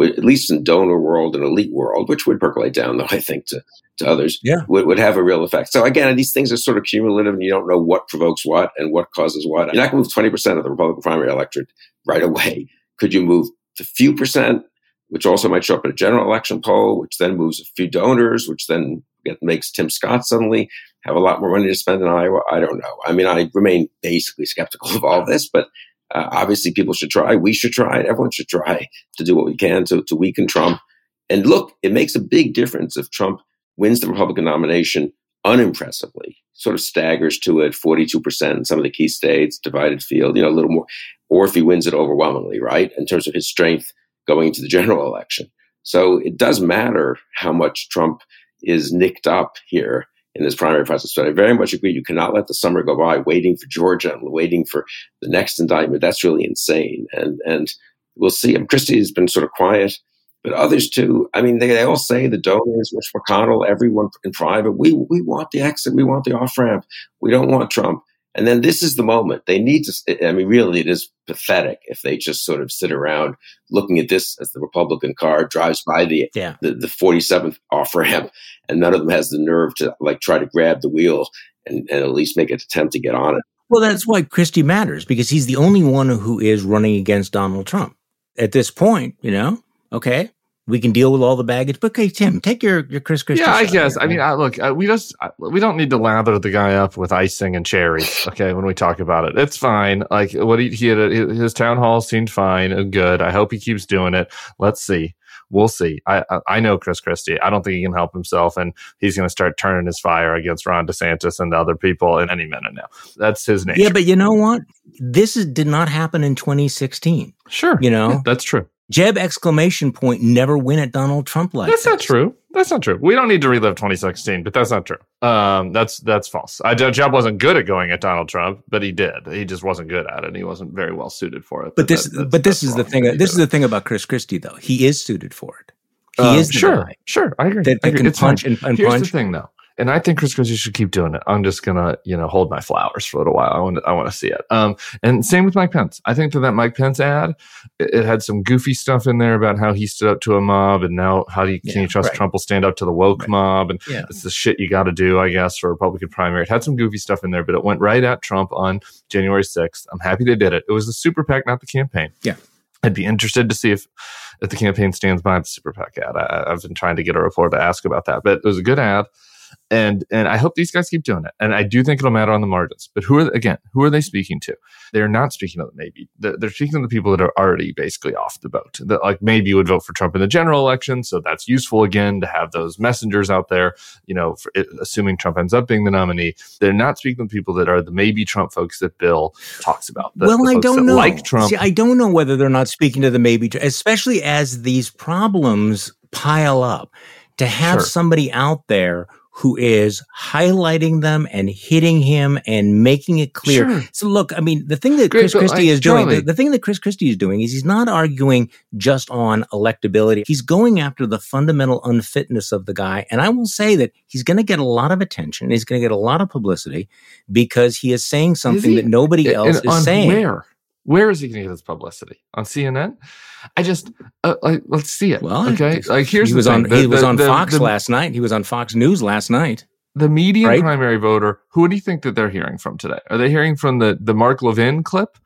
Speaker 2: at least in donor world and elite world, which would percolate down, though, [LAUGHS] I think, to, to others,
Speaker 1: yeah.
Speaker 2: would, would have a real effect. So, again, these things are sort of cumulative and you don't know what provokes what and what causes what. You're not going to move 20% of the Republican primary electorate right away. Could you move a few percent, which also might show up in a general election poll, which then moves a few donors, which then get, makes Tim Scott suddenly have a lot more money to spend in Iowa? I don't know. I mean, I remain basically skeptical [LAUGHS] of all this, but uh, obviously people should try. We should try. Everyone should try to do what we can to, to weaken Trump. And look, it makes a big difference if Trump wins the Republican nomination unimpressively, sort of staggers to it, 42% in some of the key states, divided field, you know, a little more, or if he wins it overwhelmingly, right, in terms of his strength going into the general election. So it does matter how much Trump is nicked up here in this primary process. So I very much agree. You cannot let the summer go by waiting for Georgia and waiting for the next indictment. That's really insane. And and we'll see. Mean, Christie has been sort of quiet, but others too. I mean, they, they all say the donors, Mitch McConnell, everyone in private, we we want the exit, we want the off ramp, we don't want Trump. And then this is the moment. They need to, I mean, really, it is pathetic if they just sort of sit around looking at this as the Republican car drives by the,
Speaker 1: yeah.
Speaker 2: the, the 47th off ramp and none of them has the nerve to like try to grab the wheel and, and at least make an attempt to get on it.
Speaker 1: Well, that's why Christie matters because he's the only one who is running against Donald Trump at this point, you know? Okay we can deal with all the baggage. But okay, Tim, take your your Chris Christie.
Speaker 3: Yeah, I guess. Here, I mean, I, look, uh, we just uh, we don't need to lather the guy up with icing and cherries. Okay, when we talk about it, it's fine. Like what he, he had, a, his town hall seemed fine and good. I hope he keeps doing it. Let's see. We'll see. I I know Chris Christie. I don't think he can help himself, and he's going to start turning his fire against Ron DeSantis and the other people in any minute now. That's his nature.
Speaker 1: Yeah, but you know what? This is, did not happen in 2016.
Speaker 3: Sure,
Speaker 1: you know
Speaker 3: yeah, [LAUGHS] that's true.
Speaker 1: Jeb exclamation point never win at Donald Trump like
Speaker 3: That's
Speaker 1: this.
Speaker 3: not true. That's not true. We don't need to relive 2016, but that's not true. Um, that's that's false. I, Jeb wasn't good at going at Donald Trump, but he did. He just wasn't good at it. and He wasn't very well suited for it.
Speaker 1: But, but this, that, but this is the thing. This is the thing about Chris Christie, though. He is suited for it. He
Speaker 3: um,
Speaker 1: is
Speaker 3: sure,
Speaker 1: guy
Speaker 3: sure. I agree.
Speaker 1: That,
Speaker 3: that
Speaker 1: can punch and, and
Speaker 3: Here's
Speaker 1: punch.
Speaker 3: the thing, though and I think Chris Christie should keep doing it. I'm just gonna, you know, hold my flowers for a little while. I want, to, I want to see it. Um, and same with Mike Pence. I think that that Mike Pence ad, it, it, had some goofy stuff in there about how he stood up to a mob, and now how do you, yeah, can you trust right. Trump will stand up to the woke right. mob, and yeah. it's the shit you got to do, I guess, for a Republican primary. It had some goofy stuff in there, but it went right at Trump on January 6th. I'm happy they did it. It was the super PAC, not the campaign.
Speaker 1: Yeah.
Speaker 3: I'd be interested to see if if the campaign stands by the super PAC ad. I, I've been trying to get a reporter to ask about that, but it was a good ad and and I hope these guys keep doing it. And I do think it'll matter on the margins. But who are again? Who are they speaking to? They're not speaking to the maybe. They're speaking to the people that are already basically off the boat. That like maybe would vote for Trump in the general election. So that's useful again to have those messengers out there. You know, for, assuming Trump ends up being the nominee, they're not speaking to people that are the maybe Trump folks that Bill talks about. The,
Speaker 1: well,
Speaker 3: the
Speaker 1: I don't know.
Speaker 3: Like Trump,
Speaker 1: See, I don't know whether they're not speaking to the maybe, especially as these problems pile up. To have
Speaker 3: Sure.
Speaker 1: somebody out there who is highlighting them and hitting him and making it clear.
Speaker 3: Sure.
Speaker 1: So look, I mean, the thing that
Speaker 3: Great,
Speaker 1: Chris Christie
Speaker 3: like,
Speaker 1: is doing, the, the thing that Chris Christie is doing is he's not arguing just on electability. He's going after the fundamental unfitness of the guy. And I will say that he's going to get a lot of attention. He's going to get a lot of publicity because he is saying something
Speaker 3: he?
Speaker 1: that nobody else
Speaker 3: And
Speaker 1: is saying.
Speaker 3: Where? Where is he going to get his publicity? On CNN? I just uh, like let's see it.
Speaker 1: Well,
Speaker 3: okay. Like here's
Speaker 1: he
Speaker 3: the
Speaker 1: was on
Speaker 3: The-
Speaker 1: he was
Speaker 3: the-
Speaker 1: on
Speaker 3: the-
Speaker 1: Fox last night. He was on Fox News last night.
Speaker 3: the median
Speaker 1: Right?
Speaker 3: primary voter, who do you think that they're hearing from today? Are they hearing from the, the Mark Levin clip?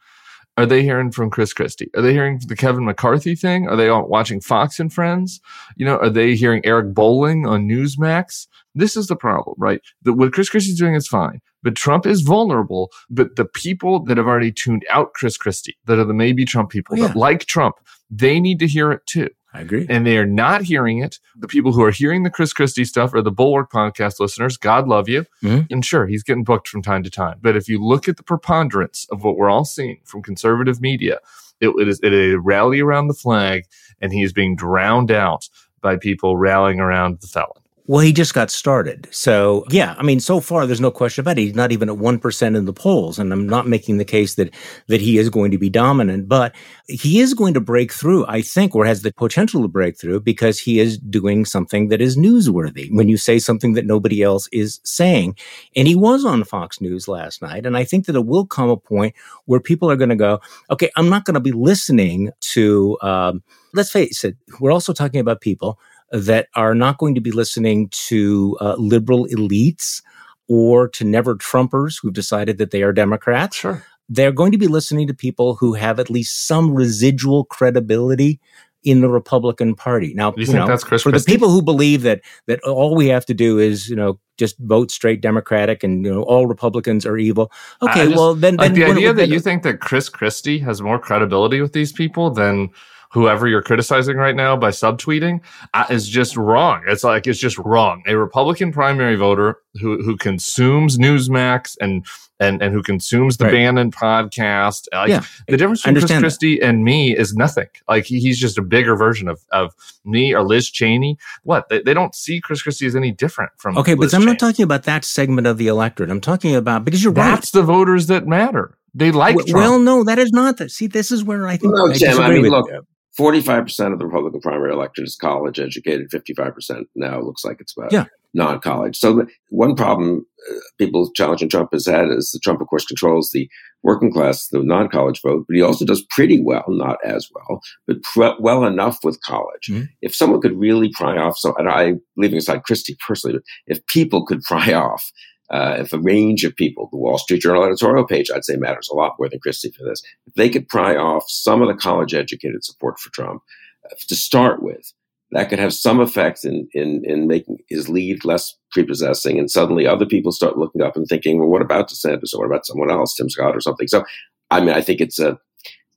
Speaker 3: Are they hearing from Chris Christie? Are they hearing the Kevin McCarthy thing? Are they watching Fox and Friends? You know, are they hearing Eric Bolling on Newsmax? This is the problem, right? The, what Chris Christie's doing is fine, but Trump is vulnerable. But the people that have already tuned out Chris Christie, that are the maybe Trump people
Speaker 1: Oh, yeah.
Speaker 3: that like Trump, they need to hear it too
Speaker 1: I agree.
Speaker 3: and they are not hearing it. The people who are hearing the Chris Christie stuff are the Bulwark podcast listeners. God love you.
Speaker 1: Mhm.
Speaker 3: And sure, he's getting booked from time to time. But if you look at the preponderance of what we're all seeing from conservative media, it, it is it is a rally around the flag, and he is being drowned out by people rallying around the felon.
Speaker 1: Well, he just got started. So, yeah, I mean, so far there's no question about it. He's not even at 1% in the polls. And I'm not making the case that, that he is going to be dominant, but he is going to break through, I think, or has the potential to break through because he is doing something that is newsworthy when you say something that nobody else is saying. And he was on Fox News last night. And I think that it will come a point where people are going to go, okay, I'm not going to be listening to, um, let's face it, we're also talking about people that are not going to be listening to uh, liberal elites or to never Trumpers who've decided that they are Democrats.
Speaker 3: Sure.
Speaker 1: They're going to be listening to people who have at least some residual credibility in the Republican Party. Now,
Speaker 3: you, you know, for
Speaker 1: Christie? the people who believe that that all we have to do is, you know, just vote straight Democratic and you know all Republicans are evil. Okay, just, well then,
Speaker 3: like
Speaker 1: then
Speaker 3: the idea that you think that Chris Christie has more credibility with these people than whoever you're criticizing right now by subtweeting uh, is just wrong. It's like it's just wrong. A Republican primary voter who who consumes Newsmax and and and who consumes the right. Bannon podcast. Like, yeah, the difference between Chris Christie that. and me is nothing. Like he, he's just a bigger version of of me or Liz Cheney. What they, they don't see Chris Christie as any different from.
Speaker 1: Okay,
Speaker 3: Liz
Speaker 1: but I'm
Speaker 3: Cheney.
Speaker 1: not talking about that segment of the electorate. I'm talking about because you're
Speaker 3: That's
Speaker 1: right.
Speaker 3: the voters that matter. They like well,
Speaker 1: well, no, that is not. The, see, this is where I think.
Speaker 2: No,
Speaker 1: I
Speaker 2: Tim,
Speaker 1: I mean,
Speaker 2: look, you. 45% of the Republican primary electorate is college educated, 55% now looks like it's about
Speaker 1: yeah.
Speaker 2: non college. So, the, one problem uh, people challenging Trump has had is that Trump, of course, controls the working class, the non college vote, but he also does pretty well, not as well, but pr- well enough with college. Mm-hmm. If someone could really pry off, so, and I, leaving aside Christie personally, if people could [LAUGHS] pry off uh, if a range of people, the Wall Street Journal editorial page, I'd say matters a lot more than Christie for this. If they could pry off some of the college educated support for Trump uh, to start with, that could have some effect in, in, in making his lead less prepossessing. And suddenly other people start looking up and thinking, well, what about DeSantis or what about someone else, Tim Scott or something? So, I mean, I think it's a,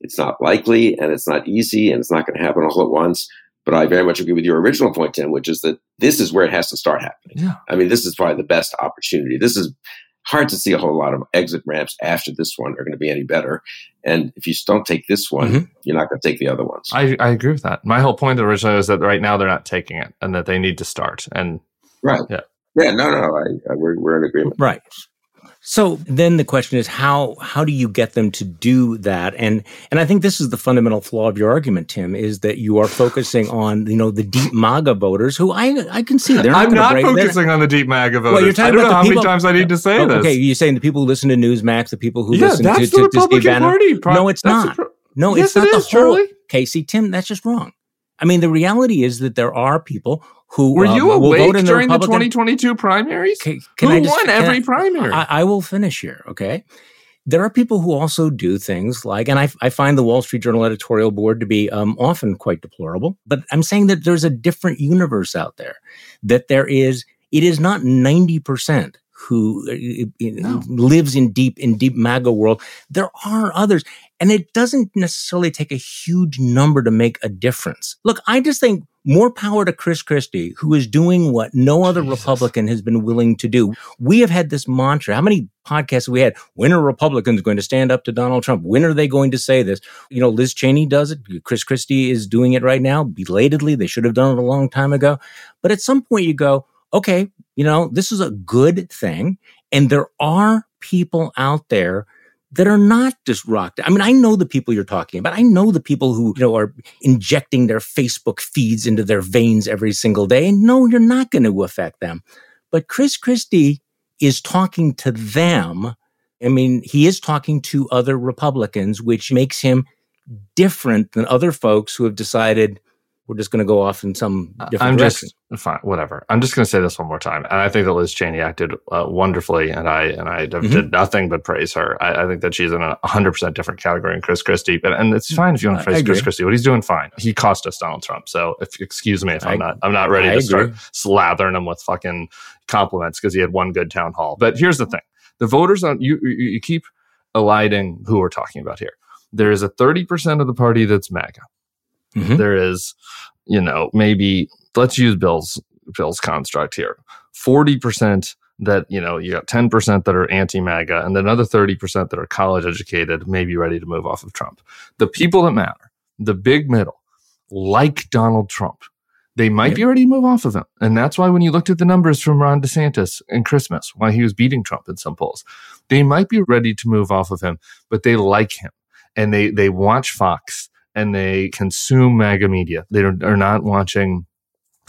Speaker 2: it's not likely and it's not easy and it's not going to happen all at once. But I very much agree with your original point, Tim, which is that this is where it has to start happening.
Speaker 3: Yeah.
Speaker 2: I mean, this is probably the best opportunity. This is hard to see a whole lot of exit ramps after this one are going to be any better. And if you don't take this one, mm-hmm. you're not going to take the other ones.
Speaker 3: I, I agree with that. My whole point originally was that right now they're not taking it and that they need to start. And
Speaker 2: right.
Speaker 3: Yeah.
Speaker 2: Yeah. No, no, I, I, we're, we're in agreement.
Speaker 1: Right. So then the question is how how do you get them to do that? And and I think this is the fundamental flaw of your argument, Tim, is that you are focusing on you know the deep MAGA voters who I I can see they're not
Speaker 3: I'm not
Speaker 1: break,
Speaker 3: focusing on the deep MAGA voters.
Speaker 1: Well, you're talking
Speaker 3: I don't
Speaker 1: about
Speaker 3: know how
Speaker 1: people,
Speaker 3: many times I need to say
Speaker 1: oh,
Speaker 3: this.
Speaker 1: Okay, you're saying the people who listen to Newsmax, the people who
Speaker 3: yeah,
Speaker 1: listen
Speaker 3: that's
Speaker 1: to,
Speaker 3: the
Speaker 1: to, to
Speaker 3: Republican
Speaker 1: Steve Bannon.
Speaker 3: Party. Pro-
Speaker 1: no, it's not.
Speaker 3: Pro-
Speaker 1: no,
Speaker 3: yes,
Speaker 1: it's not
Speaker 3: it
Speaker 1: the whole.
Speaker 3: Charlie.
Speaker 1: Casey, Tim, that's just wrong. I mean, the reality is that there are people who
Speaker 3: were you
Speaker 1: um,
Speaker 3: awake
Speaker 1: the
Speaker 3: during the,
Speaker 1: Republican...
Speaker 3: 2022 primaries?
Speaker 1: Can, can
Speaker 3: who
Speaker 1: I just,
Speaker 3: won every I, primary?
Speaker 1: I, I, will finish here. Okay. There are people who also do things like, and I, I find the Wall Street Journal editorial board to be um, often quite deplorable, but I'm saying that there's a different universe out there, that there is, it is not 90% who uh, no. lives in deep in deep MAGA world. There are others, and it doesn't necessarily take a huge number to make a difference. Look, I just think more power to Chris Christie, who is doing what no other Jesus. Republican has been willing to do. We have had this mantra. How many podcasts have we had? When are Republicans going to stand up to Donald Trump? When are they going to say this? You know, Liz Cheney does it. Chris Christie is doing it right now, belatedly. They should have done it a long time ago. But at some point you go, okay, you know, this is a good thing. And there are people out there that are not just rocked. I mean, I know the people you're talking about. I know the people who, you know, are injecting their Facebook feeds into their veins every single day. And no, you're not going to affect them. But Chris Christie is talking to them. I mean, he is talking to other Republicans, which makes him different than other folks who have decided, we're just going to go off in some different
Speaker 3: I'm
Speaker 1: direction.
Speaker 3: Just, fine, whatever. I'm just going to say this one more time, and I think that Liz Cheney acted uh, wonderfully, and I and I mm-hmm. did nothing but praise her. I, I, think that she's in a 100 percent different category than Chris Christie, but and it's fine if you want to praise Chris Christie. What he's doing, fine. He cost us Donald Trump, so if excuse me if I, am not I'm not ready I to agree. start slathering him with fucking compliments because he had one good town hall. But here's the thing: the voters on you you, you keep eliding who we're talking about here. There is a 30 percent of the party that's MAGA. Mm-hmm. There is you know, maybe let's use Bill's Bill's construct here. 40% that, you know, you got 10% that are anti-MAGA and then another 30% that are college educated, maybe ready to move off of Trump. The people that matter, the big middle, like Donald Trump, They might yeah. be ready to move off of him. And that's why when you looked at the numbers from Ron DeSantis in Christmas, why he was beating Trump in some polls, they might be ready to move off of him, but they like him and they, they watch Fox and they consume MAGA media. They are, not watching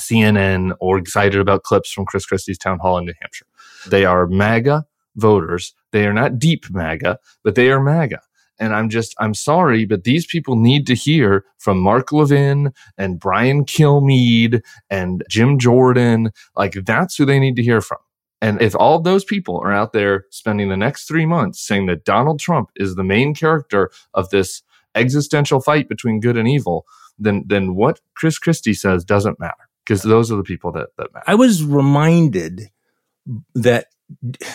Speaker 3: CNN or excited about clips from Chris Christie's town hall in New Hampshire. They are MAGA voters. They are not deep MAGA, but they are MAGA. And I'm just, I'm sorry, but these people need to hear from Mark Levin and Brian Kilmeade and Jim Jordan. Like that's who they need to hear from. And if all those people are out there spending the next three months saying that Donald Trump is the main character of this existential fight between good and evil, then then what Chris Christie says doesn't matter because those are the people that that matter.
Speaker 1: I was reminded that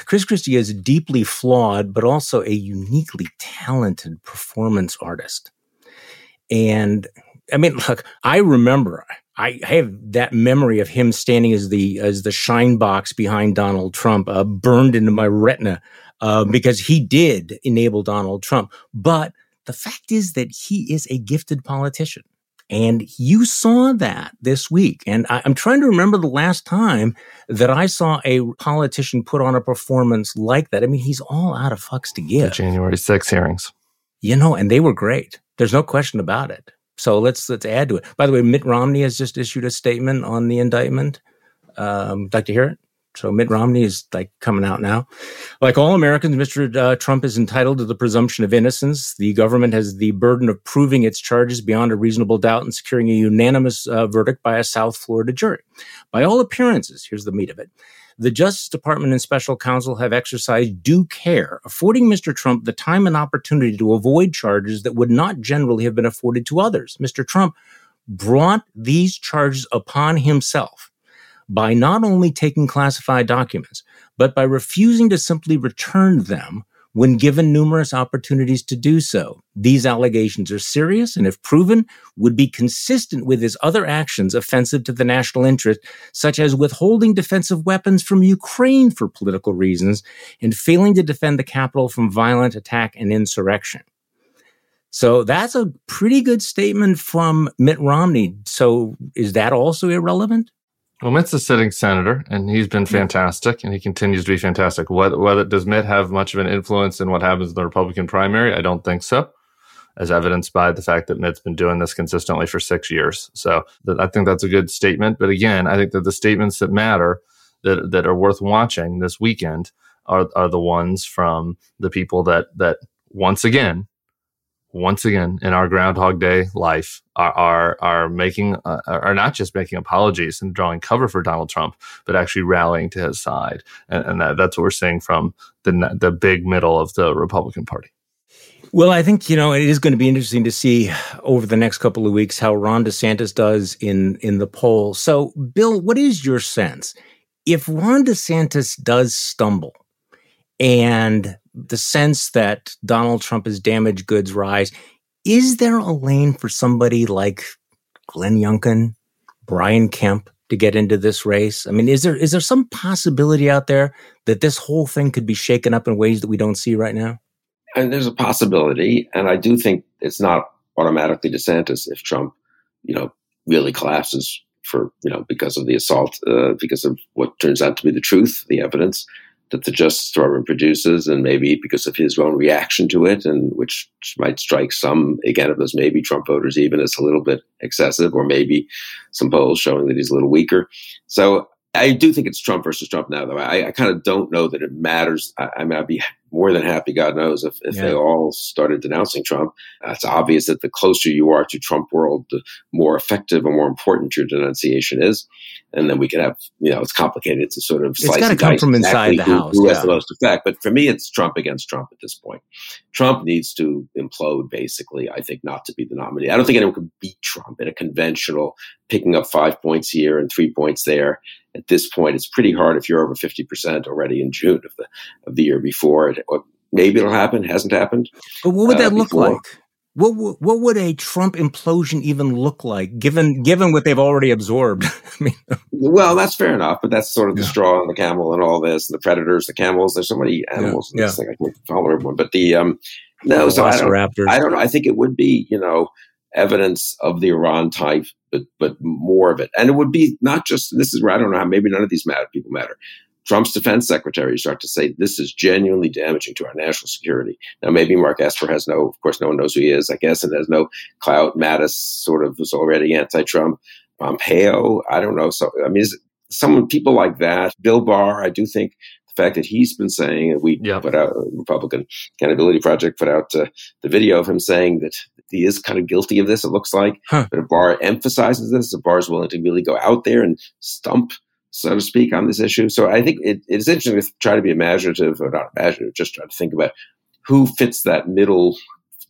Speaker 1: Chris Christie is deeply flawed, but also a uniquely talented performance artist. And I mean, look, I remember I have that memory of him standing as the as the shine box behind Donald Trump, uh, burned into my retina, uh, because he did enable Donald Trump. But the fact is that he is a gifted politician. And you saw that this week. And I, am trying to remember the last time that I saw a politician put on a performance like that. I mean, he's all out of fucks to give.
Speaker 3: The January 6 hearings.
Speaker 1: You know, and they were great. There's no question about it. So let's let's add to it. By the way, Mitt Romney has just issued a statement on the indictment. Um, like to hear it? So Mitt Romney is like coming out now. Like all Americans, Mr. Uh, Trump is entitled to the presumption of innocence. The government has the burden of proving its charges beyond a reasonable doubt and securing a unanimous uh, verdict by a South Florida jury. By all appearances, here's the meat of it. The Justice Department and special counsel have exercised due care, affording Mr. Trump the time and opportunity to avoid charges that would not generally have been afforded to others. Mr. Trump brought these charges upon himself by not only taking classified documents, but by refusing to simply return them when given numerous opportunities to do so. These allegations are serious and, if proven, would be consistent with his other actions offensive to the national interest, such as withholding defensive weapons from Ukraine for political reasons and failing to defend the Capitol from violent attack and insurrection. So that's a pretty good statement from Mitt Romney. So is that also irrelevant?
Speaker 3: Well, Mitt's a sitting senator, and he's been fantastic, and he continues to be fantastic. What, whether does Mitt have much of an influence in what happens in the Republican primary? I don't think so, as evidenced by the fact that Mitt's been doing this consistently for six years. So I think that's a good statement. But again, I think that the statements that matter, that that are worth watching this weekend, are are the ones from the people that that once again once again in our Groundhog Day life are are, are making uh, are not just making apologies and drawing cover for Donald Trump, but actually rallying to his side, and, and that, that's what we're seeing from the the big middle of the Republican Party.
Speaker 1: Well, I think you know it is going to be interesting to see over the next couple of weeks how Ron DeSantis does in in the poll. So, Bill, what is your sense if Ron DeSantis does stumble and the sense that Donald Trump is damaged goods rise. Is there a lane for somebody like Glenn Youngkin, Brian Kemp to get into this race? I mean, is there is there some possibility out there that this whole thing could be shaken up in ways that we don't see right now?
Speaker 2: And there's a possibility, and I do think it's not automatically DeSantis if Trump, you know, really collapses for you know because of the assault, uh, because of what turns out to be the truth, the evidence that the Justice Department produces, and maybe because of his own reaction to it, and which might strike some again of those maybe Trump voters even as a little bit excessive, or maybe some polls showing that he's a little weaker. So I do think it's Trump versus Trump now, though. I, I kind of don't know that it matters. I, I mean, I'd be more than happy, God knows, if, if yeah. they all started denouncing Trump. Uh, it's obvious that the closer you are to Trump world, the more effective and more important your denunciation is. And then we could have, you know, it's complicated to sort of
Speaker 1: slice it's got to come from inside
Speaker 2: exactly
Speaker 1: the house.
Speaker 2: Who, who yeah. has the most effect? But for me, it's Trump against Trump at this point. Trump needs to implode, basically. I think not to be the nominee. I don't think anyone could beat Trump in a conventional picking up five points here and three points there. At this point, it's pretty hard if you're over fifty percent already in June of the of the year before. It, maybe it'll happen. Hasn't happened.
Speaker 1: But what would that uh, look before. like? What what would a Trump implosion even look like, given given what they've already absorbed? [LAUGHS] I
Speaker 2: mean, well, that's fair enough, but that's sort of the yeah. straw on the camel and all this, and the predators, the camels. There's so many animals yeah. in this yeah. thing. I can't follow everyone, but the um, no, so I don't, I don't know. I think it would be, you know, evidence of the Iran type, but but more of it. And it would be not just this is where I don't know how maybe none of these matter, people matter. Trump's defense secretary start to say this is genuinely damaging to our national security. Now, maybe Mark Esper has no, of course, no one knows who he is, I guess, and has no clout. Mattis sort of was already anti-Trump. Pompeo, I don't know. So, I mean, some people like that. Bill Barr, I do think the fact that he's been saying, we put out Republican Accountability Project put out uh, the video of him saying that he is kind of guilty of this. It looks like, huh. but if Barr emphasizes this, if Barr is willing to really go out there and stump, so to speak, on this issue. So I think it, it's interesting to try to be imaginative, or not imaginative, just try to think about who fits that middle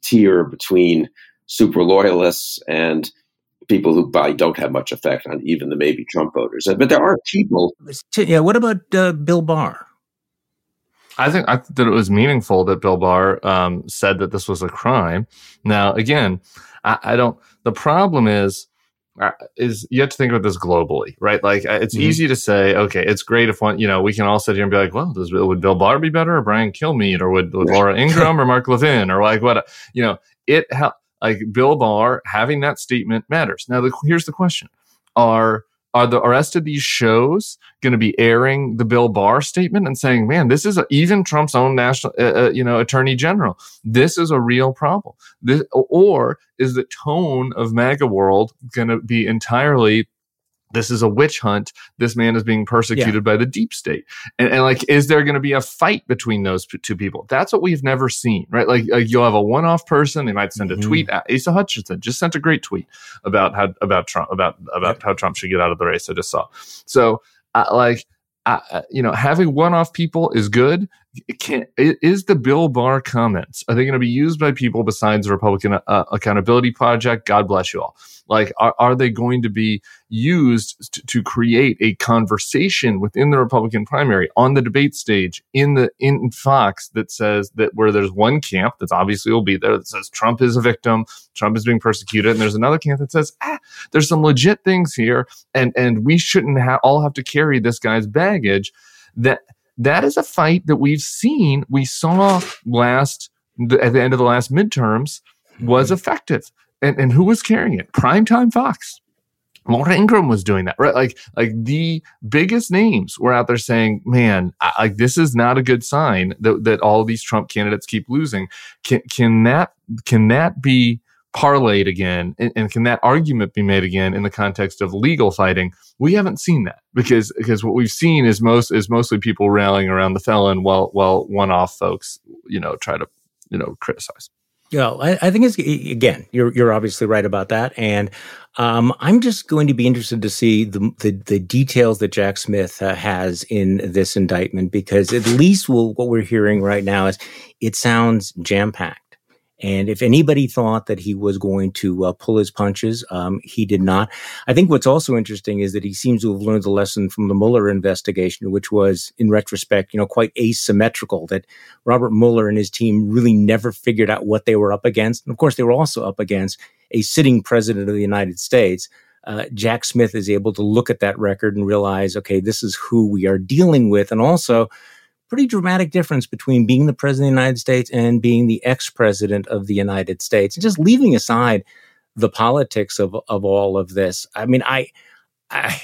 Speaker 2: tier between super loyalists and people who probably don't have much effect on even the maybe Trump voters. But there are people.
Speaker 1: Yeah. What about uh, Bill Barr?
Speaker 3: I think I that it was meaningful that Bill Barr um, said that this was a crime. Now, again, I, I don't. The problem is uh, is you have to think about this globally, right? Like uh, it's mm-hmm. easy to say, okay, it's great if one, you know, we can all sit here and be like, well, does would Bill Barr be better or Brian Kilmeade or would, would Laura [LAUGHS] Ingraham or Mark Levin or like what, you know, it like Bill Barr having that statement matters. Now, the, here's the question: Are are the rest of these shows going to be airing the Bill Barr statement and saying, "Man, this is a, even Trump's own national, uh, uh, you know, attorney general. This is a real problem." This, or is the tone of MAGA world going to be entirely this is a witch hunt. This man is being persecuted yeah. by the deep state. And, and like, is there going to be a fight between those two people? That's what we've never seen, right? Like, like you'll have a one off person. They might send a mm-hmm. tweet. Asa Hutchinson just sent a great tweet about how, about Trump, about, about how Trump should get out of the race. I just saw. So, uh, like, uh, you know, having one-off people is good. Can, is the Bill Barr comments are they going to be used by people besides the Republican uh, Accountability Project? God bless you all. Like, are, are they going to be used to, to create a conversation within the Republican primary on the debate stage in the in Fox that says that where there's one camp that's obviously will be there that says Trump is a victim, Trump is being persecuted, and there's another camp that says ah, there's some legit things here, and and we shouldn't ha- all have to carry this guy's baggage. That that is a fight that we've seen. We saw last at the end of the last midterms was mm-hmm. effective and, and who was carrying it? Primetime Fox. Laura Ingraham was doing that, right? Like, like the biggest names were out there saying, "Man, I, like this is not a good sign that that all these Trump candidates keep losing." Can can that can that be parlayed again, and, and can that argument be made again in the context of legal fighting? We haven't seen that because because what we've seen is most is mostly people rallying around the felon, while while one off folks, you know, try to you know criticize.
Speaker 1: Yeah, I, I, think it's again. You're you're obviously right about that, and um, I'm just going to be interested to see the the, the details that Jack Smith uh, has in this indictment because at least we'll, what we're hearing right now is it sounds jam packed. And if anybody thought that he was going to uh, pull his punches, um, he did not. I think what's also interesting is that he seems to have learned the lesson from the Mueller investigation, which was, in retrospect, you know, quite asymmetrical. That Robert Mueller and his team really never figured out what they were up against. And of course, they were also up against a sitting president of the United States. Uh, Jack Smith is able to look at that record and realize, okay, this is who we are dealing with, and also pretty dramatic difference between being the president of the United States and being the ex president of the United States. And just leaving aside the politics of, of all of this, I mean, I, I,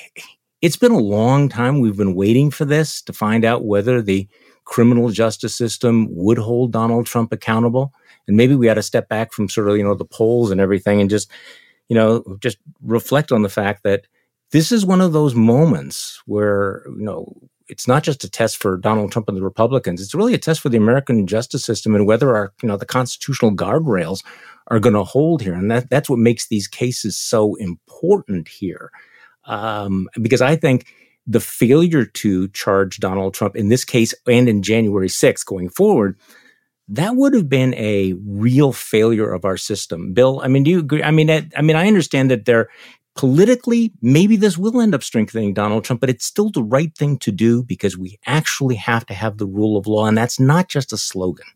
Speaker 1: it's been a long time we've been waiting for this to find out whether the criminal justice system would hold Donald Trump accountable. And maybe we had to step back from sort of, you know, the polls and everything and just, you know, just reflect on the fact that this is one of those moments where, you know, it's not just a test for Donald Trump and the Republicans. It's really a test for the American justice system and whether our, you know, the constitutional guardrails are going to hold here. And that, that's what makes these cases so important here. Um, because I think the failure to charge Donald Trump in this case and in January 6th going forward, that would have been a real failure of our system. Bill, I mean, do you agree? I mean, I mean, I understand that there politically, maybe this will end up strengthening Donald Trump, but it's still the right thing to do because we actually have to have the rule of law. And that's not just a slogan.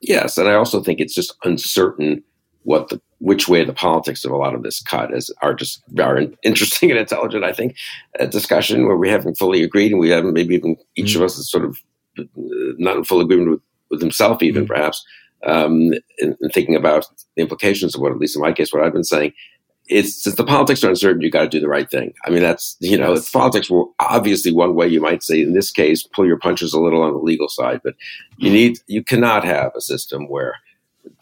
Speaker 2: Yes. And I also think it's just uncertain what the which way the politics of a lot of this cut is are just are interesting and intelligent. I think a discussion where we haven't fully agreed, and we haven't maybe even each mm-hmm. of us is sort of uh, not in full agreement with, with himself, even mm-hmm. perhaps um, in, in thinking about the implications of what, at least in my case, what I've been saying, it's since the politics are uncertain, you got to do the right thing. I mean, that's you know, yes. politics were obviously one way you might say in this case, pull your punches a little on the legal side, but you need you cannot have a system where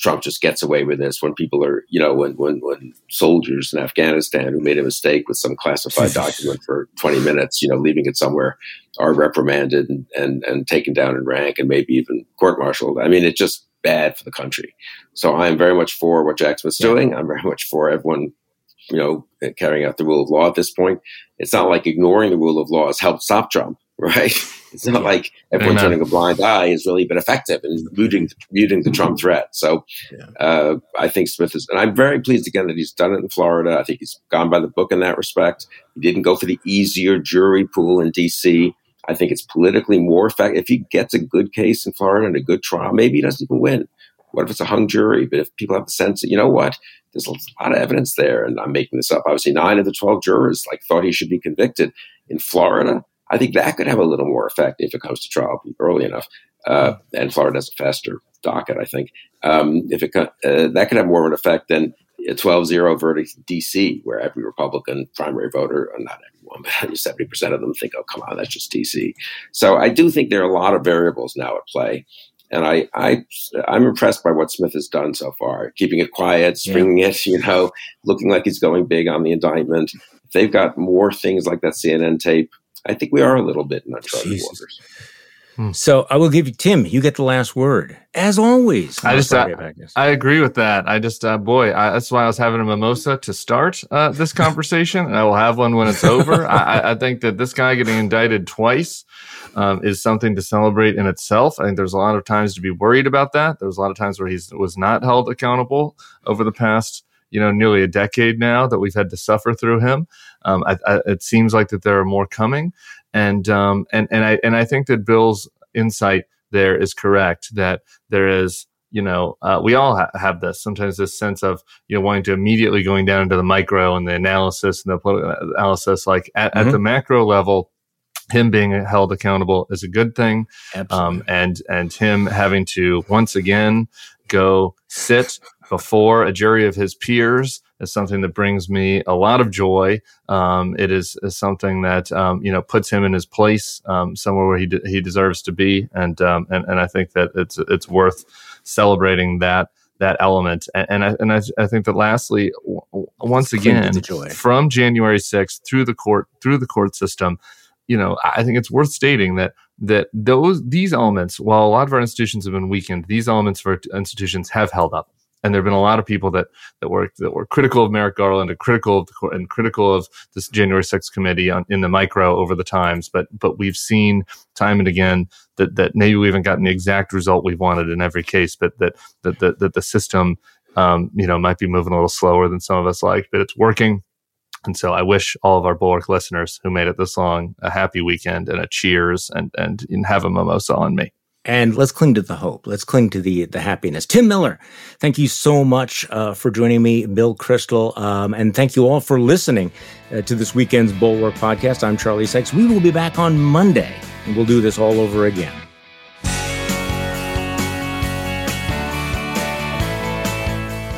Speaker 2: Trump just gets away with this when people are, you know, when when when soldiers in Afghanistan who made a mistake with some classified [LAUGHS] document for 20 minutes, you know, leaving it somewhere, are reprimanded and and, and taken down in rank and maybe even court-martialed. I mean, it's just bad for the country. So I am very much for what Jack Smith's doing. I'm very much for everyone you know, carrying out the rule of law at this point. It's not like ignoring the rule of law has helped stop Trump, [LAUGHS] right? It's not like everyone turning a blind eye has really been effective in muting, muting the Trump threat. So uh, I think Smith is, and I'm very pleased again that he's done it in Florida. I think he's gone by the book in that respect. He didn't go for the easier jury pool in D.C. I think it's politically more effective. If he gets a good case in Florida and a good trial, maybe he doesn't even win. What if it's a hung jury? But if people have the sense that, you know what, there's a lot of evidence there, and I'm making this up. Obviously, nine of the 12 jurors like thought he should be convicted in Florida. I think that could have a little more effect if it comes to trial early enough. Uh, and Florida has a faster docket, I think. Um, if it uh, that could have more of an effect than a 12-0 verdict in D.C., where every Republican primary voter, or not everyone, but [LAUGHS] 70% of them think, oh, come on, that's just D.C. So I do think there are a lot of variables now at play. And I, I, I'm impressed by what Smith has done so far, keeping it quiet, springing yeah. it, [LAUGHS] you know, looking like he's going big on the indictment. If they've got more things like that CNN tape, I think we are a little bit in uncharted Jesus. waters.
Speaker 1: Hmm. So I will give you Tim. You get the last word, as always.
Speaker 3: I just uh, I agree with that. I just uh, boy, I, that's why I was having a mimosa to start uh, this [LAUGHS] conversation, and I will have one when it's over. I, I, think that this guy getting indicted twice um, is something to celebrate in itself. I think there's a lot of times to be worried about that. There's a lot of times where he was not held accountable over the past you know nearly a decade now that we've had to suffer through him. Um, I, I, it seems like that there are more coming, and um, and and I and I think that Bill's insight there is correct that there is you know uh, we all ha- have this sometimes this sense of you know wanting to immediately going down into the micro and the analysis and the political analysis like at, mm-hmm. at the macro level him being held accountable is a good thing um, and and him having to once again go sit before a jury of his peers is something that brings me a lot of joy. Um, it is, is, something that um, you know puts him in his place um, somewhere where he de- he deserves to be, and um, and and I think that it's it's worth celebrating that that element. And, and I and I, I, think that lastly, w- once again, from January sixth through the court through the court system, you know, I think it's worth stating that that those these elements, while a lot of our institutions have been weakened, these elements of our institutions have held up and there have been a lot of people that that were that were critical of Merrick Garland and critical of the court and critical of this January 6th committee on, in the micro over the times. But but we've seen time and again that that maybe we haven't gotten the exact result we've wanted in every case, but that that that, that the system um, you know might be moving a little slower than some of us like, but it's working. And so I wish all of our Bulwark listeners who made it this long a happy weekend and a cheers and and, and have a mimosa on me
Speaker 1: and let's cling to the hope. Let's cling to the the happiness. Tim Miller, thank you so much uh, for joining me, Bill Kristol, um, and thank you all for listening uh, to this weekend's Bulwark podcast. I'm Charlie Sykes. We will be back on Monday, and we'll do this all over again.